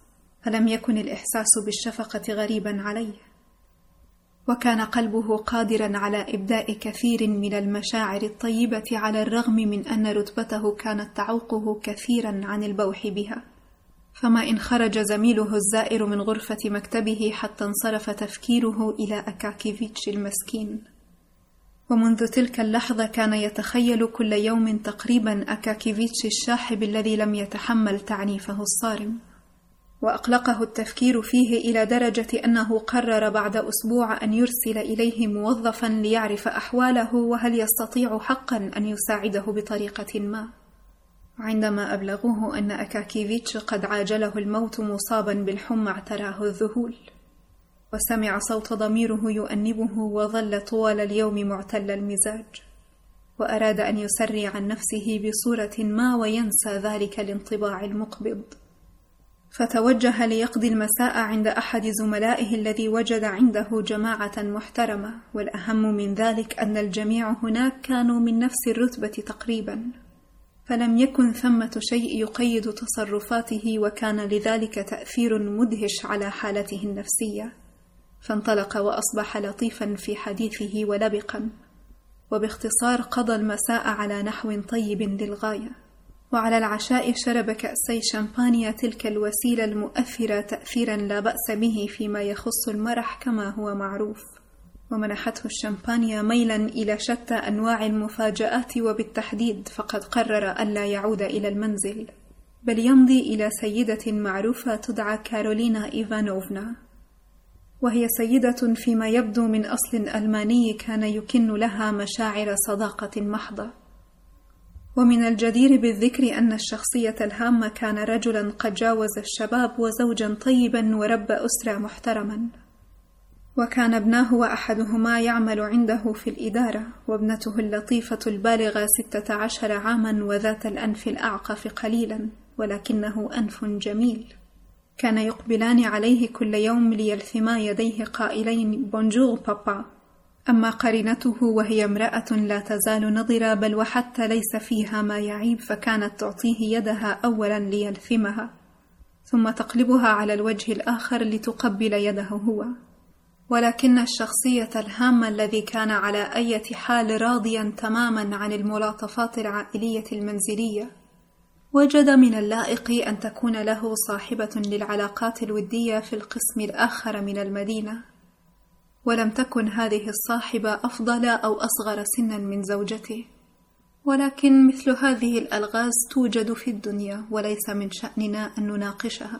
فلم يكن الإحساس بالشفقة غريبا عليه. وكان قلبه قادرا على إبداء كثير من المشاعر الطيبة على الرغم من أن رتبته كانت تعوقه كثيرا عن البوح بها. فما إن خرج زميله الزائر من غرفة مكتبه حتى انصرف تفكيره إلى أكاكيفيتش المسكين. ومنذ تلك اللحظة كان يتخيل كل يوم تقريبا أكاكيفيتش الشاحب الذي لم يتحمل تعنيفه الصارم. وأقلقه التفكير فيه إلى درجة أنه قرر بعد أسبوع أن يرسل إليه موظفا ليعرف أحواله وهل يستطيع حقا أن يساعده بطريقة ما. عندما أبلغوه أن أكاكيفيتش قد عاجله الموت مصابا بالحمى اعتراه الذهول. وسمع صوت ضميره يؤنبه وظل طوال اليوم معتل المزاج. وأراد أن يسري عن نفسه بصورة ما وينسى ذلك الانطباع المقبض. فتوجه ليقضي المساء عند أحد زملائه الذي وجد عنده جماعة محترمة والأهم من ذلك أن الجميع هناك كانوا من نفس الرتبة تقريبا. فلم يكن ثمة شيء يقيد تصرفاته وكان لذلك تأثير مدهش على حالته النفسية. فانطلق وأصبح لطيفا في حديثه ولبقا. وباختصار قضى المساء على نحو طيب للغاية. وعلى العشاء شرب كأسي شامبانيا تلك الوسيلة المؤثرة تأثيرا لا بأس به فيما يخص المرح كما هو معروف. ومنحته الشامبانيا ميلا إلى شتى أنواع المفاجآت وبالتحديد فقد قرر ألا يعود إلى المنزل. بل يمضي إلى سيدة معروفة تدعى كارولينا إيفانوفنا. وهي سيدة فيما يبدو من أصل ألماني كان يكن لها مشاعر صداقة محضة. ومن الجدير بالذكر أن الشخصية الهامة كان رجلا قد جاوز الشباب وزوجا طيبا ورب أسرة محترما. وكان ابناه وأحدهما يعمل عنده في الإدارة وابنته اللطيفة البالغة ستة عشر عاما وذات الأنف الأعقف قليلا ولكنه أنف جميل. كان يقبلان عليه كل يوم ليلثما يديه قائلين بونجور بابا أما قرينته وهي امرأة لا تزال نضرة بل وحتى ليس فيها ما يعيب فكانت تعطيه يدها أولا ليلثمها ثم تقلبها على الوجه الآخر لتقبل يده هو. ولكن الشخصية الهامة الذي كان على أي حال راضيا تماما عن الملاطفات العائلية المنزلية وجد من اللائق أن تكون له صاحبة للعلاقات الودية في القسم الآخر من المدينة. ولم تكن هذه الصاحبة أفضل أو أصغر سنا من زوجته. ولكن مثل هذه الألغاز توجد في الدنيا وليس من شأننا أن نناقشها.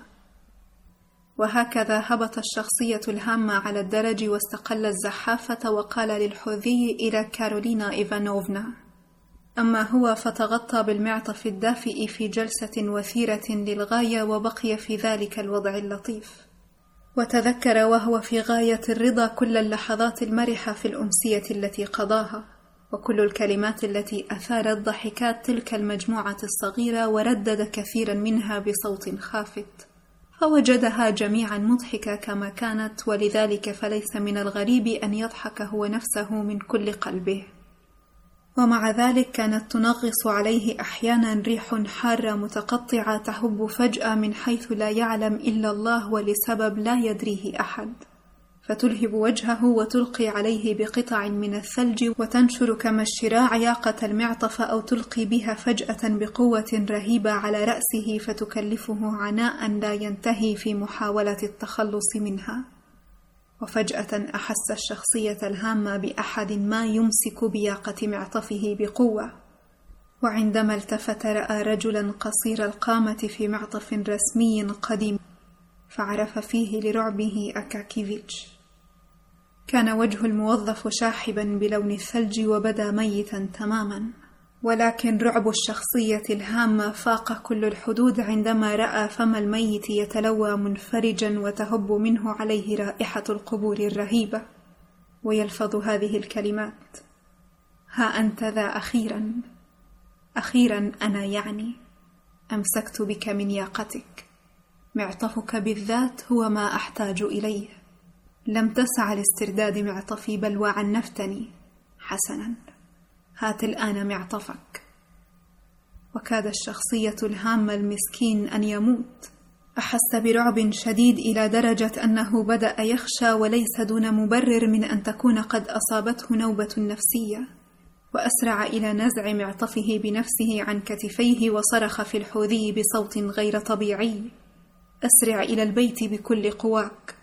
وهكذا هبط الشخصية الهامة على الدرج واستقل الزحافة وقال للحوذي إلى كارولينا إيفانوفنا أما هو فتغطى بالمعطف الدافئ في جلسة وثيرة للغاية وبقي في ذلك الوضع اللطيف. وتذكر وهو في غاية الرضا كل اللحظات المرحة في الأمسية التي قضاها وكل الكلمات التي أثارت ضحكات تلك المجموعة الصغيرة وردد كثيرا منها بصوت خافت. فوجدها جميعا مضحكة كما كانت ولذلك فليس من الغريب أن يضحك هو نفسه من كل قلبه. ومع ذلك كانت تنغص عليه أحيانا ريح حارة متقطعة تهب فجأة من حيث لا يعلم إلا الله ولسبب لا يدريه أحد. فتلهب وجهه وتلقي عليه بقطع من الثلج وتنشر كما الشراع ياقة المعطف أو تلقي بها فجأة بقوة رهيبة على رأسه فتكلفه عناء لا ينتهي في محاولة التخلص منها. وفجأة أحس الشخصية الهامة بأحد ما يمسك بياقة معطفه بقوة. وعندما التفت رأى رجلا قصير القامة في معطف رسمي قديم فعرف فيه لرعبه أكاكيفيتش. كان وجه الموظف شاحبا بلون الثلج وبدأ ميتا تماما. ولكن رعب الشخصية الهامة فاق كل الحدود عندما رأى فم الميت يتلوى منفرجا وتهب منه عليه رائحة القبور الرهيبة. ويلفظ هذه الكلمات ها أنت ذا أخيرا. أخيرا أنا يعني. أمسكت بك من ياقتك. معطفك بالذات هو ما أحتاج إليه. لم تسع لاسترداد معطفي بل وعنفتني. حسنا. هات الآن معطفك. وكاد الشخصية الهامة المسكين أن يموت. أحس برعب شديد إلى درجة أنه بدأ يخشى وليس دون مبرر من أن تكون قد أصابته نوبة نفسية. وأسرع إلى نزع معطفه بنفسه عن كتفيه وصرخ في الحوذي بصوت غير طبيعي. أسرع إلى البيت بكل قواك.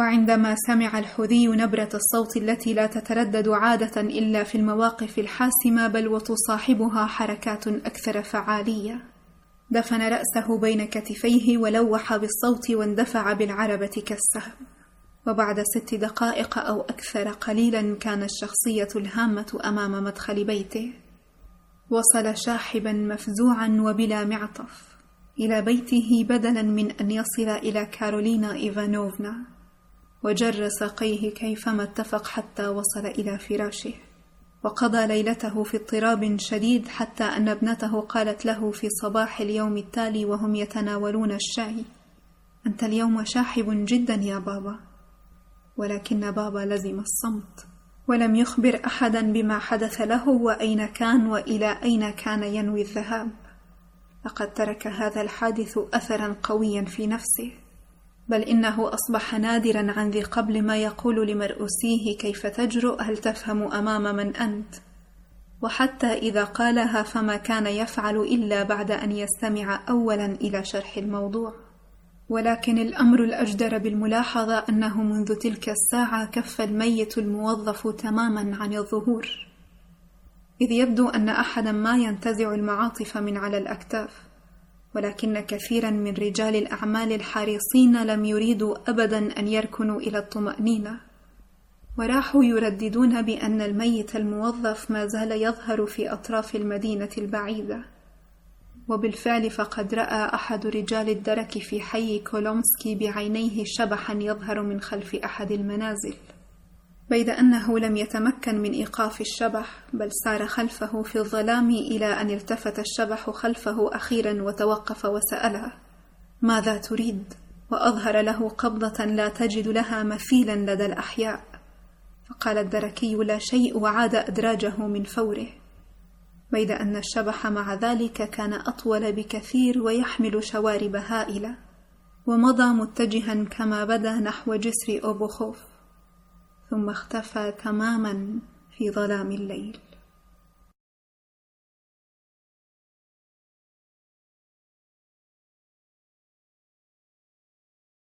وعندما سمع الحذي نبرة الصوت التي لا تتردد عادة إلا في المواقف الحاسمة بل وتصاحبها حركات أكثر فعالية. دفن رأسه بين كتفيه ولوح بالصوت واندفع بالعربة كالسهم. وبعد ست دقائق أو أكثر قليلا كان الشخصية الهامة أمام مدخل بيته. وصل شاحبا مفزوعا وبلا معطف. إلى بيته بدلا من أن يصل إلى كارولينا إيفانوفنا. وجر ساقيه كيفما اتفق حتى وصل إلى فراشه. وقضى ليلته في اضطراب شديد حتى أن ابنته قالت له في صباح اليوم التالي وهم يتناولون الشاي. أنت اليوم شاحب جدا يا بابا. ولكن بابا لزم الصمت. ولم يخبر أحدا بما حدث له وأين كان وإلى أين كان ينوي الذهاب. لقد ترك هذا الحادث أثرا قويا في نفسه. بل إنه أصبح نادرا عن ذي قبل ما يقول لمرؤوسيه كيف تجرؤ هل تفهم أمام من أنت؟ وحتى إذا قالها فما كان يفعل إلا بعد أن يستمع أولا إلى شرح الموضوع. ولكن الأمر الأجدر بالملاحظة أنه منذ تلك الساعة كف الميت الموظف تماما عن الظهور. إذ يبدو أن أحدا ما ينتزع المعاطف من على الأكتاف. ولكن كثيرا من رجال الأعمال الحريصين لم يريدوا أبدا أن يركنوا إلى الطمأنينة. وراحوا يرددون بأن الميت الموظف ما زال يظهر في أطراف المدينة البعيدة. وبالفعل فقد رأى أحد رجال الدرك في حي كولومسكي بعينيه شبحا يظهر من خلف أحد المنازل. بيد أنه لم يتمكن من إيقاف الشبح بل سار خلفه في الظلام إلى أن التفت الشبح خلفه أخيرا وتوقف وسألها ماذا تريد؟ وأظهر له قبضة لا تجد لها مثيلا لدى الأحياء. فقال الدركي لا شيء وعاد أدراجه من فوره. بيد أن الشبح مع ذلك كان أطول بكثير ويحمل شوارب هائلة ومضى متجها كما بدا نحو جسر أوبوخوف. ثم اختفى تماما في ظلام الليل.